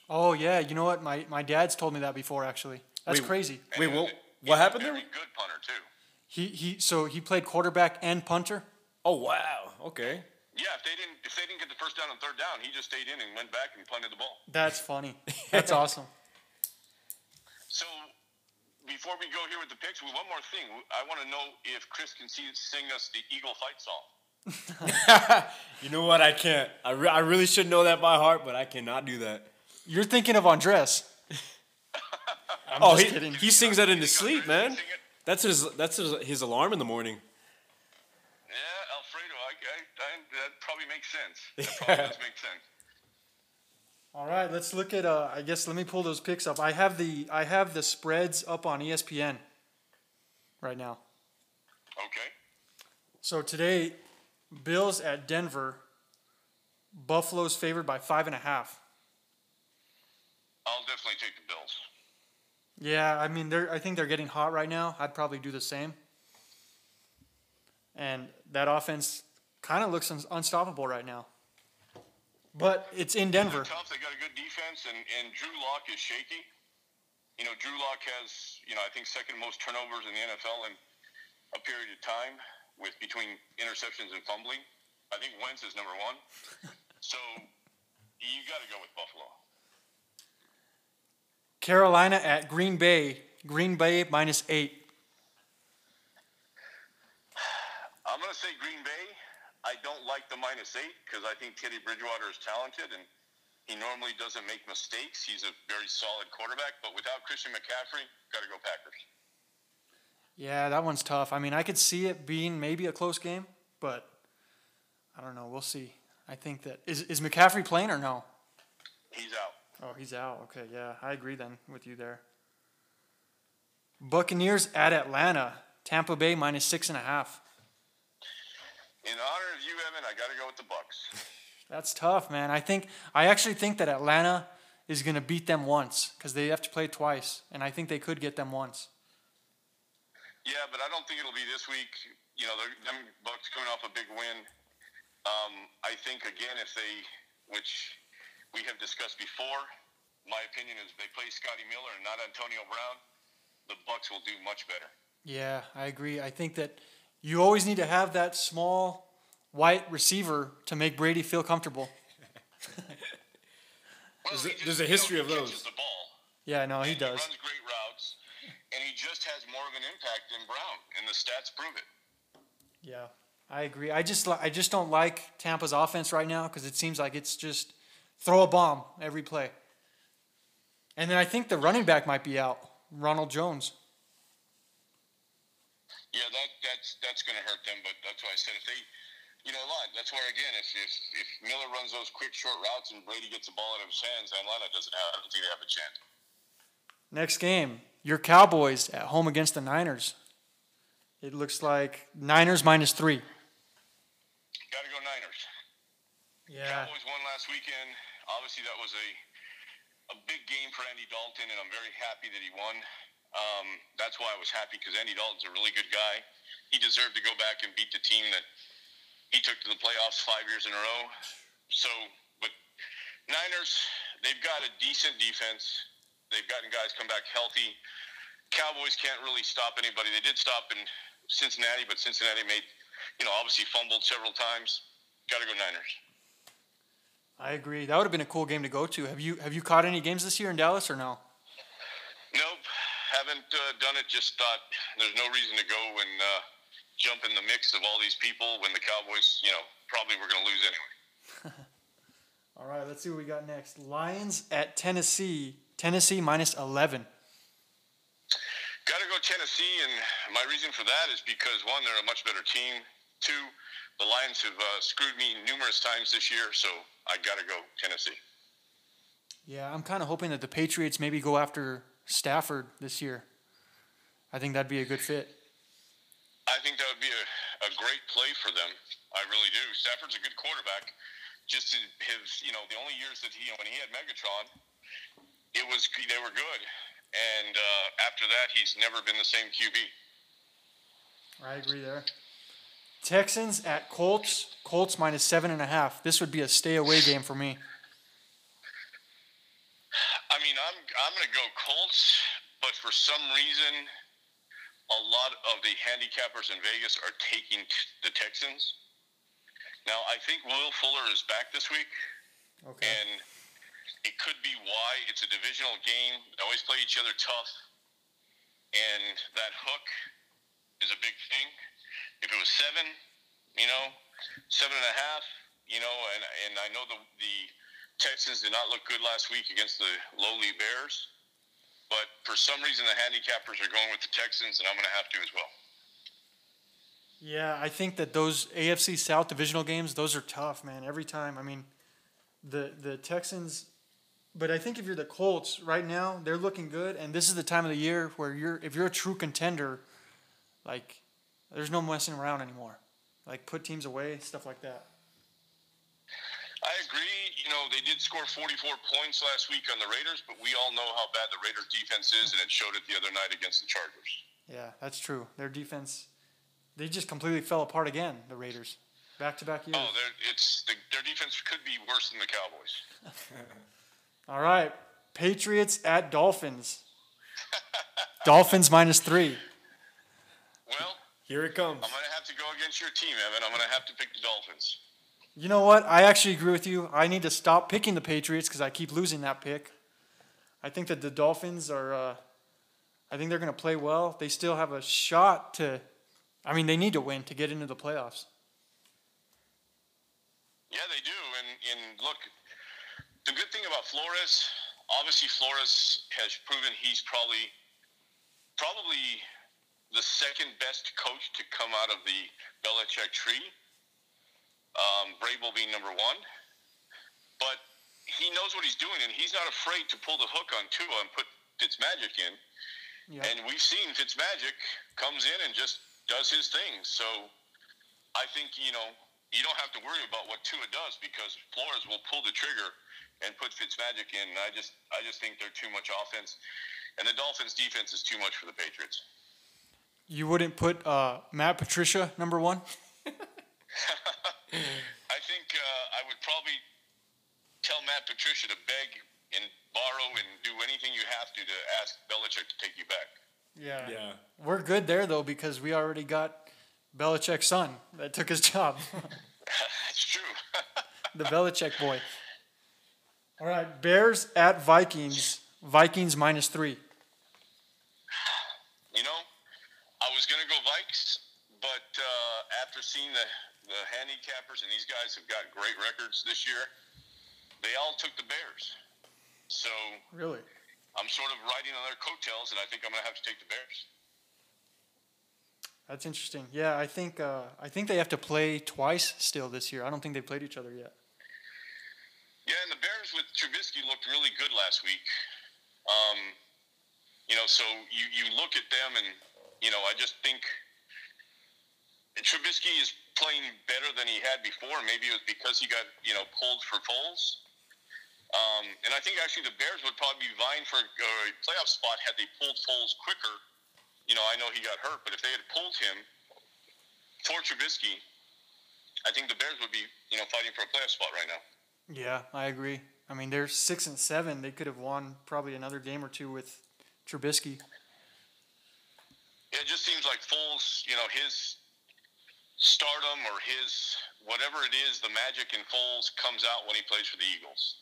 Oh yeah, you know what? My my dad's told me that before actually. That's Wait, crazy. And Wait, he what- a- he what a happened there? Good punter too. He he so he played quarterback and punter. Oh wow. Okay. Yeah, if they didn't if they didn't get the first down and third down, he just stayed in and went back and punted the ball. That's funny. That's awesome. So before we go here with the picks, we one more thing. I want to know if Chris can see, sing us the Eagle fight song. You know what? I can't. I, re- I really should know that by heart, but I cannot do that. You're thinking of Andres. I'm oh, just he, kidding. he sings that in his sleep, man. That's his. That's his, his alarm in the morning. Yeah, Alfredo, I, I, I, that probably makes sense. That probably does make sense. All right, let's look at. Uh, I guess let me pull those picks up. I have the I have the spreads up on ESPN right now. Okay. So today, Bills at Denver. Buffalo's favored by five and a half. I'll definitely take the Bills. Yeah, I mean they're I think they're getting hot right now. I'd probably do the same. And that offense kind of looks un- unstoppable right now. But it's in Denver. They're tough. They got a good defense, and, and Drew Lock is shaky. You know, Drew Lock has, you know, I think second most turnovers in the NFL in a period of time with between interceptions and fumbling. I think Wentz is number one. so you got to go with Buffalo. Carolina at Green Bay. Green Bay minus eight. I'm going to say Green Bay. I don't like the minus eight because I think Teddy Bridgewater is talented and he normally doesn't make mistakes. He's a very solid quarterback, but without Christian McCaffrey, got to go Packers. Yeah, that one's tough. I mean, I could see it being maybe a close game, but I don't know. We'll see. I think that is is McCaffrey playing or no? He's out. Oh, he's out. Okay, yeah, I agree then with you there. Buccaneers at Atlanta. Tampa Bay minus six and a half. In honor of you, Evan, I got to go with the Bucks. That's tough, man. I think I actually think that Atlanta is going to beat them once because they have to play twice, and I think they could get them once. Yeah, but I don't think it'll be this week. You know, them Bucks coming off a big win. Um, I think again, if they, which we have discussed before, my opinion is they play Scotty Miller and not Antonio Brown, the Bucks will do much better. Yeah, I agree. I think that you always need to have that small white receiver to make Brady feel comfortable. Well, There's a- just, there's a you know, history of those. catches The ball. Yeah, no, he and does. He runs great routes, and he just has more of an impact than Brown, and the stats prove it. Yeah, I agree. I just I just don't like Tampa's offense right now because it seems like it's just throw a bomb every play. And then I think the running back might be out, Ronald Jones. Yeah, that that's that's going to hurt them. But that's why I said if they, you know, line. That's where again, if if if Miller runs those quick short routes and Brady gets the ball out of his hands, Atlanta doesn't have. I don't think they have a chance. Next game, your Cowboys at home against the Niners. It looks like Niners minus three. Got to go Niners. Yeah. Cowboys won last weekend. Obviously, that was a a big game for Andy Dalton, and I'm very happy that he won. Um, that's why I was happy because Andy Dalton's a really good guy. He deserved to go back and beat the team that he took to the playoffs five years in a row. So, but Niners, they've got a decent defense. They've gotten guys come back healthy. Cowboys can't really stop anybody. They did stop in Cincinnati, but Cincinnati made, you know, obviously fumbled several times. Got to go Niners. I agree. That would have been a cool game to go to. Have you have you caught any games this year in Dallas or no? Nope, haven't uh, done it. Just thought there's no reason to go and uh, jump in the mix of all these people when the Cowboys, you know, probably were going to lose anyway. All right, let's see what we got next. Lions at Tennessee. Tennessee minus 11. Got to go Tennessee, and my reason for that is because one, they're a much better team. Two, the Lions have uh, screwed me numerous times this year, so I got to go Tennessee. Yeah, I'm kind of hoping that the Patriots maybe go after Stafford this year. I think that'd be a good fit. I think that would be a, a great play for them. I really do. Stafford's a good quarterback. Just in his, you know, the only years that he, when he had Megatron, it was they were good, and uh, after that, he's never been the same QB. I agree there. Texans at Colts. Colts minus seven and a half. This would be a stay away game for me. I mean, I'm I'm going to go Colts, but for some reason, a lot of the handicappers in Vegas are taking t- the Texans. Now, I think Will Fuller is back this week, Okay. and it could be why it's a divisional game. They always play each other tough, and that hook is a big thing. If it was seven, you know, seven and a half, you know, and and I know the the Texans did not look good last week against the lowly Bears, but for some reason the handicappers are going with the Texans, and I'm going to have to as well. Yeah, I think that those AFC South divisional games, those are tough, man. Every time. I mean, the the Texans, but I think if you're the Colts right now, they're looking good, and this is the time of the year where you're if you're a true contender, like there's no messing around anymore. Like put teams away, stuff like that. I agree. You know, they did score 44 points last week on the Raiders, but we all know how bad the Raiders defense is, and it showed it the other night against the Chargers. Yeah, that's true. Their defense, they just completely fell apart again. The Raiders. back to oh, back years. Oh, it's the, their defense could be worse than the Cowboys. All right, Patriots at Dolphins. Dolphins minus three. Well, Here it comes. I'm gonna have to go against your team, Evan. I'm gonna have to pick the Dolphins. You know what? I actually agree with you. I need to stop picking the Patriots because I keep losing that pick. I think that the Dolphins are. Uh, I think they're going to play well. They still have a shot to. I mean, they need to win to get into the playoffs. Yeah, they do. And and look, the good thing about Flores, obviously Flores has proven he's probably probably the second best coach to come out of the Belichick tree. Um, Vrabel being number one, but he knows what he's doing, and he's not afraid to pull the hook on Tua and put Fitzmagic in. Yeah. And we've seen Fitzmagic comes in and just does his thing. So I think, you know, you don't have to worry about what Tua does because Flores will pull the trigger and put Fitzmagic in. And I just I just think they're too much offense. And the Dolphins defense is too much for the Patriots. You wouldn't put uh, Matt Patricia number one? I think uh, I would probably tell Matt Patricia to beg and borrow and do anything you have to to ask Belichick to take you back. Yeah. Yeah. We're good there though because we already got Belichick's son that took his job. That's true. the Belichick boy. All right, Bears at Vikings. Vikings minus three. You know, I was going to go Vikes, but uh, after seeing the, the handicappers, and these guys have got great records this year, they all took the Bears. So Really? I'm sort of riding on their coattails, and I think I'm going to have to take the Bears. That's interesting. Yeah, I think uh, I think they have to play twice still this year. I don't think they played each other yet. Yeah, and the Bears with Trubisky looked really good last week. Um, you know, so you, you look at them, and, you know, I just think Trubisky is playing better than he had before. Maybe it was because he got, you know, pulled for Foles. Um, and I think actually the Bears would probably be vying for a playoff spot had they pulled Foles quicker. You know, I know he got hurt, but if they had pulled him for Trubisky, I think the Bears would be, you know, fighting for a playoff spot right now. Yeah, I agree. I mean, they're six and seven. They could have won probably another game or two with Trubisky. Yeah, it just seems like Foles, you know, his stardom or his whatever it is, the magic in Foles comes out when he plays for the Eagles.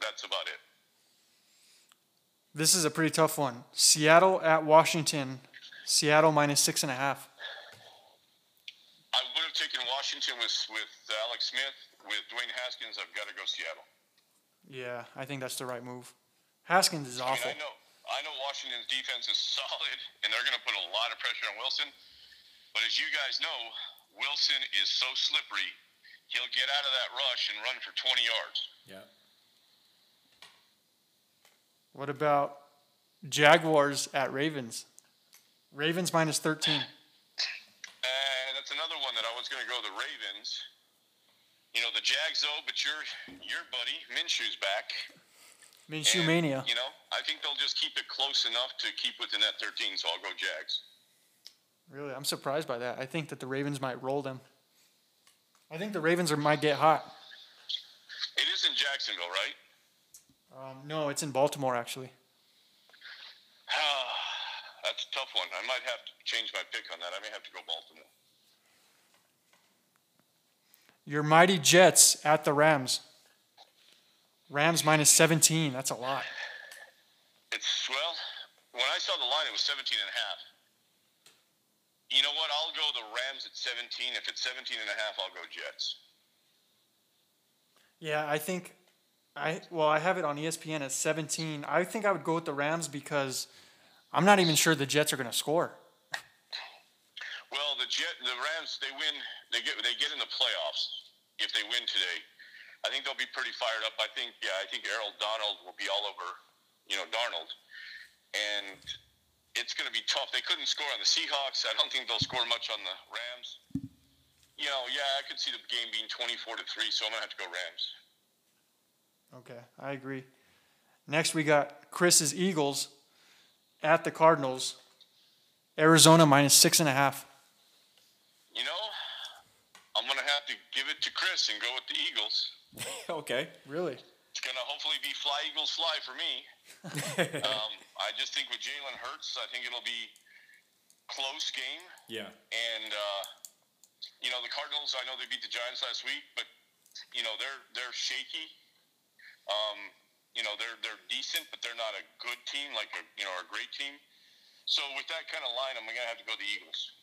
That's about it. This is a pretty tough one. Seattle at Washington. Seattle minus six and a half. I would have taken Washington with with Alex Smith. With Dwayne Haskins, I've got to go Seattle. Yeah, I think that's the right move. Haskins is I awful. mean, I know, I know Washington's defense is solid, and they're going to put a lot of pressure on Wilson. But as you guys know, Wilson is so slippery. He'll get out of that rush and run for 20 yards. Yeah. What about Jaguars at Ravens? Ravens minus 13. And uh, that's another one that I was going to go the Ravens. You know the Jags though, but your your buddy Minshew's back. Minshew And, Mania. You know, I think they'll just keep it close enough to keep within that 13. So I'll go Jags. Really, I'm surprised by that. I think that the Ravens might roll them. I think the Ravens are, might get hot. It is in Jacksonville, right? Um, no, it's in Baltimore actually. That's a tough one. I might have to change my pick on that. I may have to go Baltimore. Your mighty Jets at the Rams. Rams minus 17. That's a lot. It's well, when I saw the line, it was 17 and a half. You know what? I'll go the Rams at 17. If it's 17 and a half, I'll go Jets. Yeah, I think I well, I have it on ESPN at 17. I think I would go with the Rams because I'm not even sure the Jets are going to score. Well, the Jet, the Rams, they win. They get they get in the playoffs if they win today. I think they'll be pretty fired up. I think yeah, I think Aaron Donald will be all over, you know, Darnold, and it's going to be tough. They couldn't score on the Seahawks. I don't think they'll score much on the Rams. You know, yeah, I could see the game being 24 to three, so I'm gonna have to go Rams. Okay, I agree. Next, we got Chris's Eagles at the Cardinals. Arizona minus six and a half. You know, I'm gonna have to to give it to Chris and go with the Eagles. okay. Really? It's gonna hopefully be fly Eagles fly for me. um, I just think with Jalen Hurts, I think it'll be close game. Yeah. And uh, you know the Cardinals. I know they beat the Giants last week, but you know they're they're shaky. Um, you know they're they're decent, but they're not a good team like a you know a great team. So with that kind of line, I'm gonna have to go the Eagles.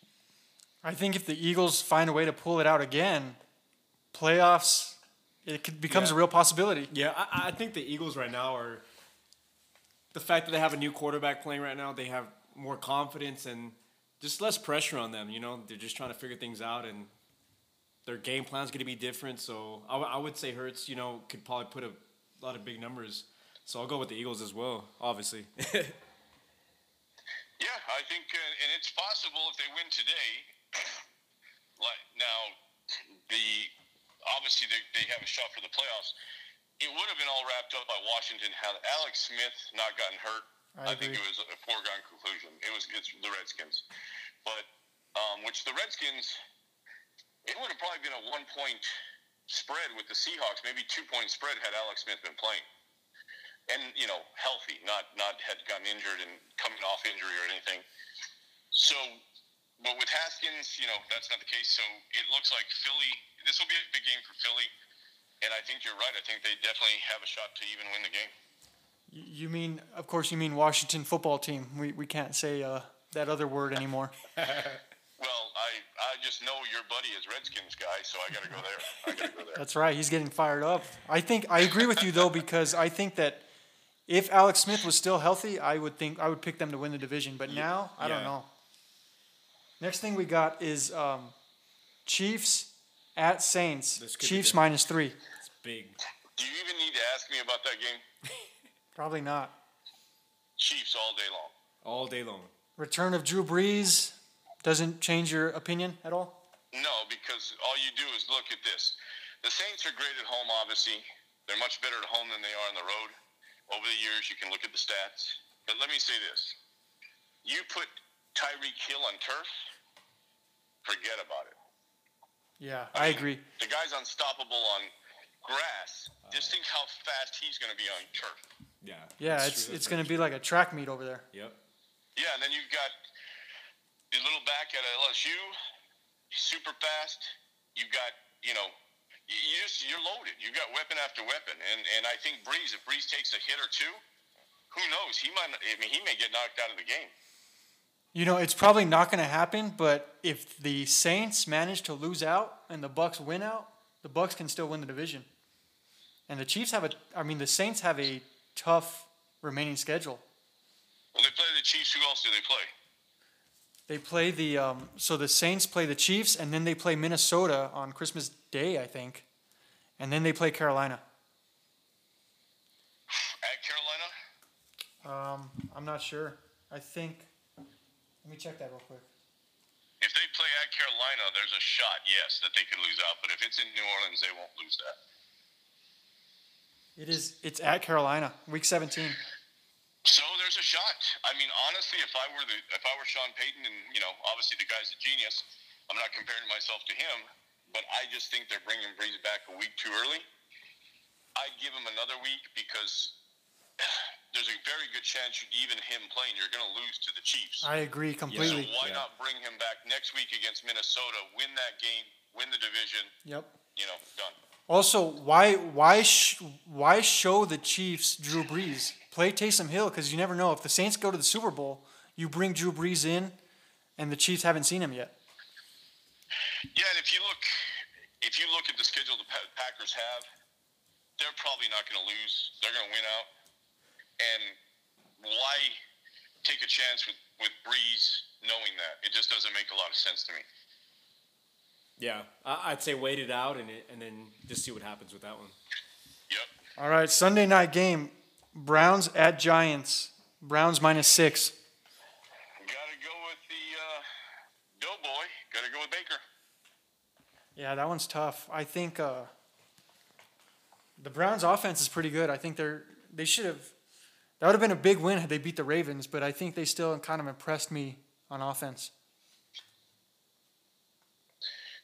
I think if the Eagles find a way to pull it out again, playoffs, it could, becomes Yeah. a real possibility. Yeah, I, I think the Eagles right now are the fact that they have a new quarterback playing right now. They have more confidence and just less pressure on them. You know, they're just trying to figure things out, and their game plan is going to be different. So I, w- I would say Hurts, you know, could probably put a lot of big numbers. So I'll go with the Eagles as well, obviously. Yeah, I think, uh, and it's possible if they win today. Like now, the obviously they, they have a shot for the playoffs. It would have been all wrapped up by Washington had Alex Smith not gotten hurt. I think it was a foregone conclusion. It was it's the Redskins, but um, which the Redskins, it would have probably been a one point spread with the Seahawks, maybe two point spread had Alex Smith been playing and you know healthy, not not had gotten injured and coming off injury or anything. So, but with Haskins, you know that's not the case. So it looks like Philly. This will be a big game for Philly, and I think you're right. I think they definitely have a shot to even win the game. You mean, of course, you mean Washington football team. We, we can't say uh, that other word anymore. Well, I I just know your buddy is Redskins guy, so I got to go there. I got to go there. That's right. He's getting fired up. I think I agree with you though because I think that if Alex Smith was still healthy, I would think I would pick them to win the division. But now I don't know. Next thing we got is um, Chiefs at Saints. This could be Chiefs minus three. it's big. Do you even need to ask me about that game? Probably not. Chiefs all day long. All day long. Return of Drew Brees doesn't change your opinion at all. No, because all you do is look at this. The Saints are great at home, obviously. They're much better at home than they are on the road. Over the years, you can look at the stats. But let me say this. You put Tyreek Hill on turf, forget about it. Yeah, I mean, agree. The guy's unstoppable on grass. Just think how fast he's going to be on turf. Yeah. Yeah, it's true, it's going to be like a track meet over there. Yep. Yeah, and then you've got the little back at LSU, super fast. You've got, you know, you you just you're loaded. You've got weapon after weapon, and and I think Brees, if Brees takes a hit or two, who knows? He might. I mean, he may get knocked out of the game. You know, it's probably not going to happen, but if the Saints manage to lose out and the Bucks win out, the Bucks can still win the division. And the Chiefs have a I mean, the Saints have a tough remaining schedule. Well, they play the Chiefs. Who else do they play? They play the um, so the Saints play the Chiefs and then they play Minnesota on Christmas Day, I think. And then they play Carolina. At Carolina. Um, I'm not sure. I think let me check that real quick. If they play at Carolina, there's a shot, yes, that they could lose out. But if it's in New Orleans, they won't lose that. It is it's at Carolina, week 17. So there's a shot. I mean, honestly, if I were the if I were Sean Payton, and you know, obviously the guy's a genius. I'm not comparing myself to him, but I just think they're bringing Brees back a week too early. I'd give him another week because there's a very good chance you, even him playing, you're going to lose to the Chiefs. I agree completely. so completely. why Yeah. not bring him back next week against Minnesota, win that game, win the division, Yep. you know, done. Also, why why sh- why show the Chiefs Drew Brees? Play Taysom Hill because you never know if the Saints go to the Super Bowl, you bring Drew Brees in, and the Chiefs haven't seen him yet. Yeah, and if you look, if you look at the schedule the Packers have, they're probably not going to lose. They're going to win out. And why take a chance with with Brees knowing that? It just doesn't make a lot of sense to me. Yeah. I, I'd say wait it out and it, and then just see what happens with that one. Yep. All right, Sunday night game, Browns at Giants. Browns minus six. Got to go with the uh, Doughboy. Got to go with Baker. Yeah, that one's tough. I think uh, the Browns' offense is pretty good. I think they're they should have. That would have been a big win had they beat the Ravens, but I think they still kind of impressed me on offense.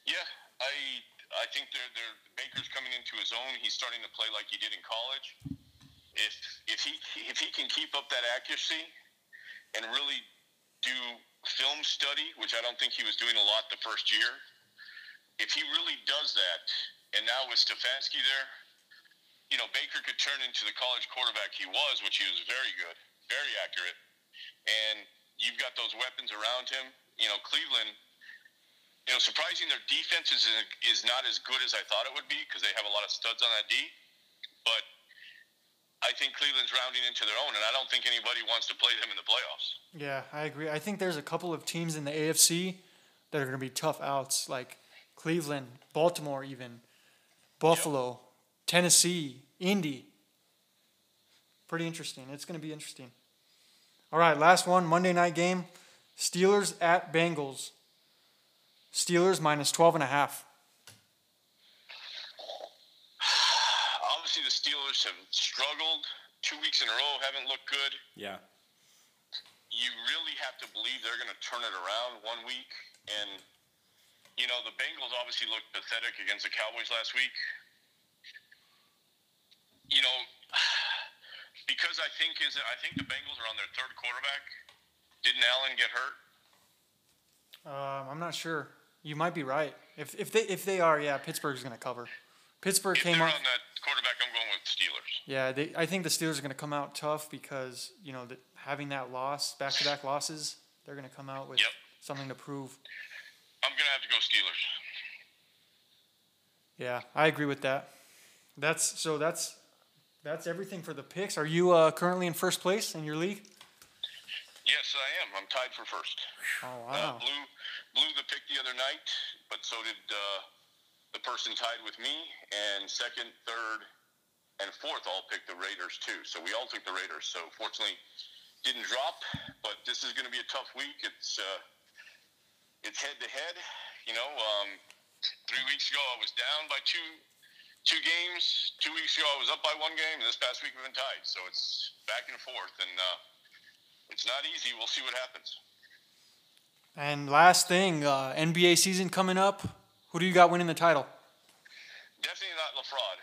Yeah, I I think they're, they're Baker's coming into his own. He's starting to play like he did in college. If if he if he can keep up that accuracy and really do film study, which I don't think he was doing a lot the first year, if he really does that, and now with Stefanski there, you know Baker could turn into the college quarterback he was, which he was very good, very accurate, and you've got those weapons around him. You know Cleveland you know, surprising their defense is is not as good as I thought it would be because they have a lot of studs on that D. But I think Cleveland's rounding into their own, and I don't think anybody wants to play them in the playoffs. Yeah, I agree. I think there's a couple of teams in the AFC that are going to be tough outs, like Cleveland, Baltimore, even Buffalo, Tennessee, Indy. Pretty interesting. It's going to be interesting. All right, last one Monday night game Steelers at Bengals. Steelers minus 12 and a half. Obviously, the Steelers have struggled two weeks in a row, haven't looked good. Yeah. You really have to believe they're going to turn it around one week. And, you know, the Bengals obviously looked pathetic against the Cowboys last week. You know, because I think is I think the Bengals are on their third quarterback. Didn't Allen get hurt? Um, I'm not sure. You might be right. If if they if they are, yeah, Pittsburgh's going to cover. Pittsburgh If came off. on that quarterback, I'm going with Steelers. Yeah, they, I think the Steelers are going to come out tough because you know the, having that loss, back to back losses, they're going to come out with Yep. something to prove. I'm going to have to go Steelers. Yeah, I agree with that. That's so that's that's everything for the picks. Are you uh, currently in first place in your league? Yes, I am. I'm tied for first. Oh Uh, wow. blew blew the pick the other night, but so did uh, the person tied with me. And second, third, and fourth all picked the Raiders too. So we all took the Raiders. So fortunately, didn't drop. But this is going to be a tough week. It's uh, it's head to head. You know, um, three weeks ago I was down by two two games. Two weeks ago I was up by one game. And this past week we've been tied. So it's back and forth, and uh, it's not easy. We'll see what happens. And last thing, uh, NBA season coming up. Who do you got winning the title? Definitely not LaFraud.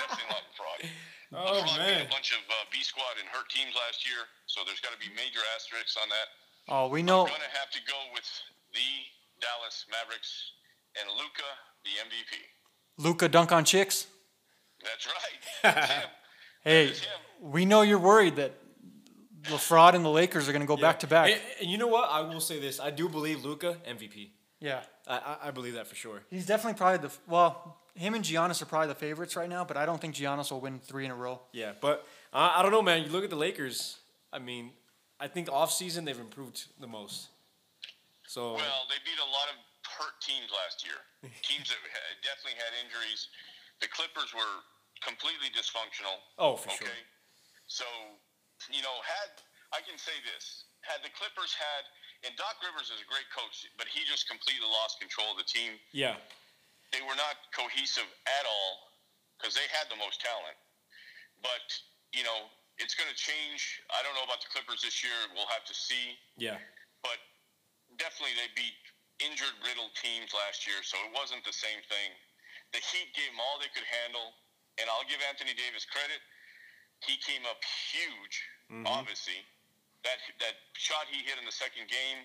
Definitely not LaFraud. Oh LaFraud man. beat a bunch of uh, B squad and hurt teams last year, so there's got to be major asterisks on that. Oh, we know. I'm going to have to go with the Dallas Mavericks and Luka, the MVP. Luka dunk on chicks. That's right. That's him. Hey, That's him. we know you're worried that LaFraud and the Lakers are going to go back to back. And, and you know what? I will say this. I do believe Luka MVP. Yeah, I, I, I believe that for sure. he's definitely probably the well. Him and Giannis are probably the favorites right now, but I don't think Giannis will win three in a row. Yeah, but uh, I don't know, man. You look at the Lakers. I mean, I think off season they've improved the most. So Well, they beat a lot of hurt teams last year. teams that definitely had injuries. The Clippers were completely dysfunctional. oh, for sure. Okay. So, you know, had I can say this, had the Clippers had and Doc Rivers is a great coach, but he just completely lost control of the team. Yeah, They were not cohesive at all because they had the most talent. But, you know, it's going to change. I don't know about the Clippers this year. We'll have to see. yeah, But definitely they beat injured, riddled teams last year, so it wasn't the same thing. The Heat gave them all they could handle, and I'll give Anthony Davis credit. He came up huge, obviously. That that shot he hit in the second game.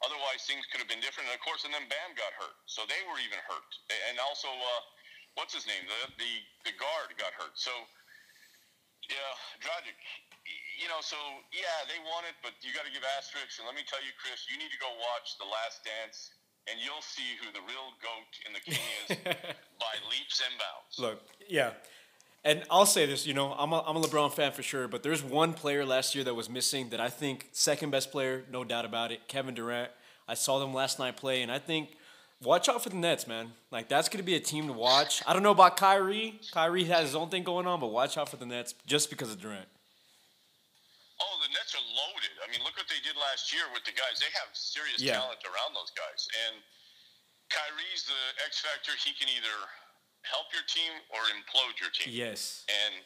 Otherwise, things could have been different. And of course, and then Bam got hurt, so they were even hurt. And also, uh, what's his name? The the the guard got hurt. So yeah, Dragic. You know, so yeah, they won it, but you got to give asterisks. And let me tell you, Chris, you need to go watch The Last Dance, and you'll see who the real goat in the king is by leaps and bounds. Look, yeah. And I'll say this, you know, I'm a, I'm a LeBron fan for sure, but there's one player last year that was missing that I think second best player, no doubt about it, Kevin Durant. I saw them last night play, and I think watch out for the Nets, man. Like that's gonna be a team to watch. I don't know about Kyrie. Kyrie has his own thing going on, but watch out for the Nets just because of Durant. Oh, the Nets are loaded. I mean, look what they did last year with the guys. They have serious Yeah. talent around those guys. And Kyrie's the X factor. He can either help your team or implode your team. Yes. And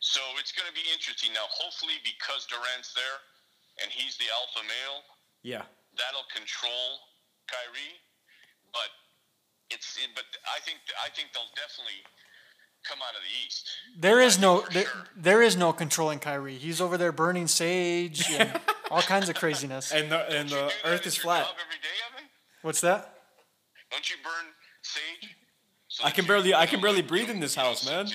so it's going to be interesting. Now, hopefully, because Durant's there and he's the alpha male, Yeah. that'll control Kyrie. But it's it, but I think I think they'll definitely come out of the East. There is no there, sure. there is no controlling Kyrie. He's over there burning sage and all kinds of craziness. And the and the Earth is flat. job every day, What's that? Don't you burn sage? So I that can you- barely- I can barely breathe in this know, house, you man. know,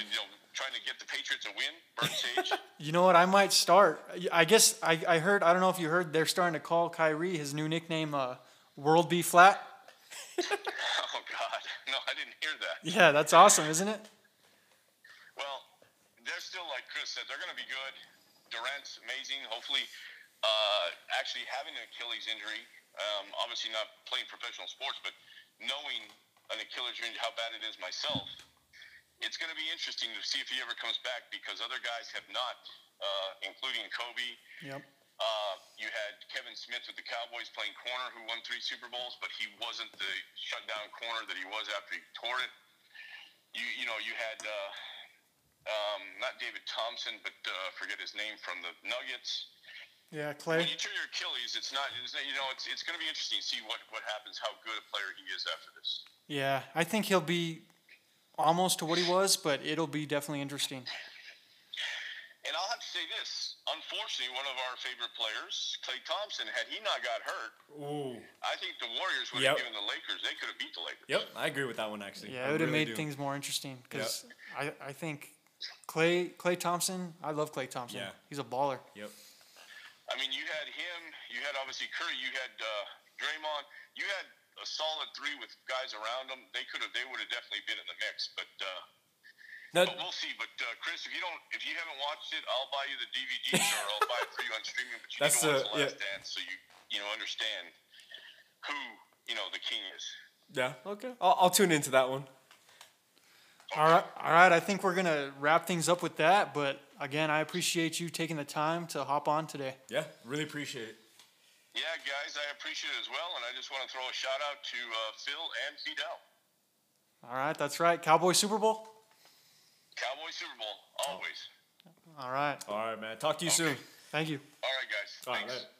trying to get the Patriots a win, burn sage. You know what? I might start. I guess I, I heard. I don't know if you heard. They're starting to call Kyrie his new nickname, uh, World B Flat. oh God, no, I didn't hear that. Yeah, that's awesome, isn't it? They're still like Chris said. They're going to be good. Durant's amazing. Hopefully, uh, actually having an Achilles injury. Um, obviously not playing professional sports, but knowing an Achilles injury, how bad it is myself, it's going to be interesting to see if he ever comes back because other guys have not, uh, including Kobe. Yep. Uh, you had Kevin Smith with the Cowboys playing corner, who won three Super Bowls, but he wasn't the shutdown corner that he was after he tore it. You you know you had uh, um, not David Thompson, but uh, forget his name from the Nuggets. Yeah, Klay. When Klay. you tear your Achilles, it's not, it's not you know it's it's going to be interesting to see what what happens, how good a player he is after this. Yeah, I think he'll be almost to what he was, but it'll be definitely interesting. And I'll have to say this: unfortunately, one of our favorite players, Klay Thompson, had he not got hurt, Ooh. I think the Warriors would Yep. have given the Lakers. They could have beat the Lakers. Yep, I agree with that one actually. Yeah, I it would have made do. things more interesting because I, I think Klay Klay Thompson. I love Klay Thompson. Yeah. He's a baller. Yep. I mean, you had him. You had obviously Curry. You had uh, Draymond. You had a solid three with guys around them. They could have. They would have definitely been in the mix. But uh, Now, but we'll see. But uh, Chris, if you don't, if you haven't watched it, I'll buy you the DVDs or I'll buy it for you on streaming. But you That's need to watch the- the Last yeah. Dance so you you know understand who you know the king is. yeah, okay. I'll, I'll tune into that one. All right, all right. I think we're gonna wrap things up with that. But again, I appreciate you taking the time to hop on today. Yeah, really appreciate it. Yeah, guys, I appreciate it as well, and I just want to throw a shout out to uh, Phil and Fidel. All right, that's right. Cowboy Super Bowl. Cowboy Super Bowl always. All right. All right, man. Talk to you soon. Thank you. All right, guys. All right, Thanks. man.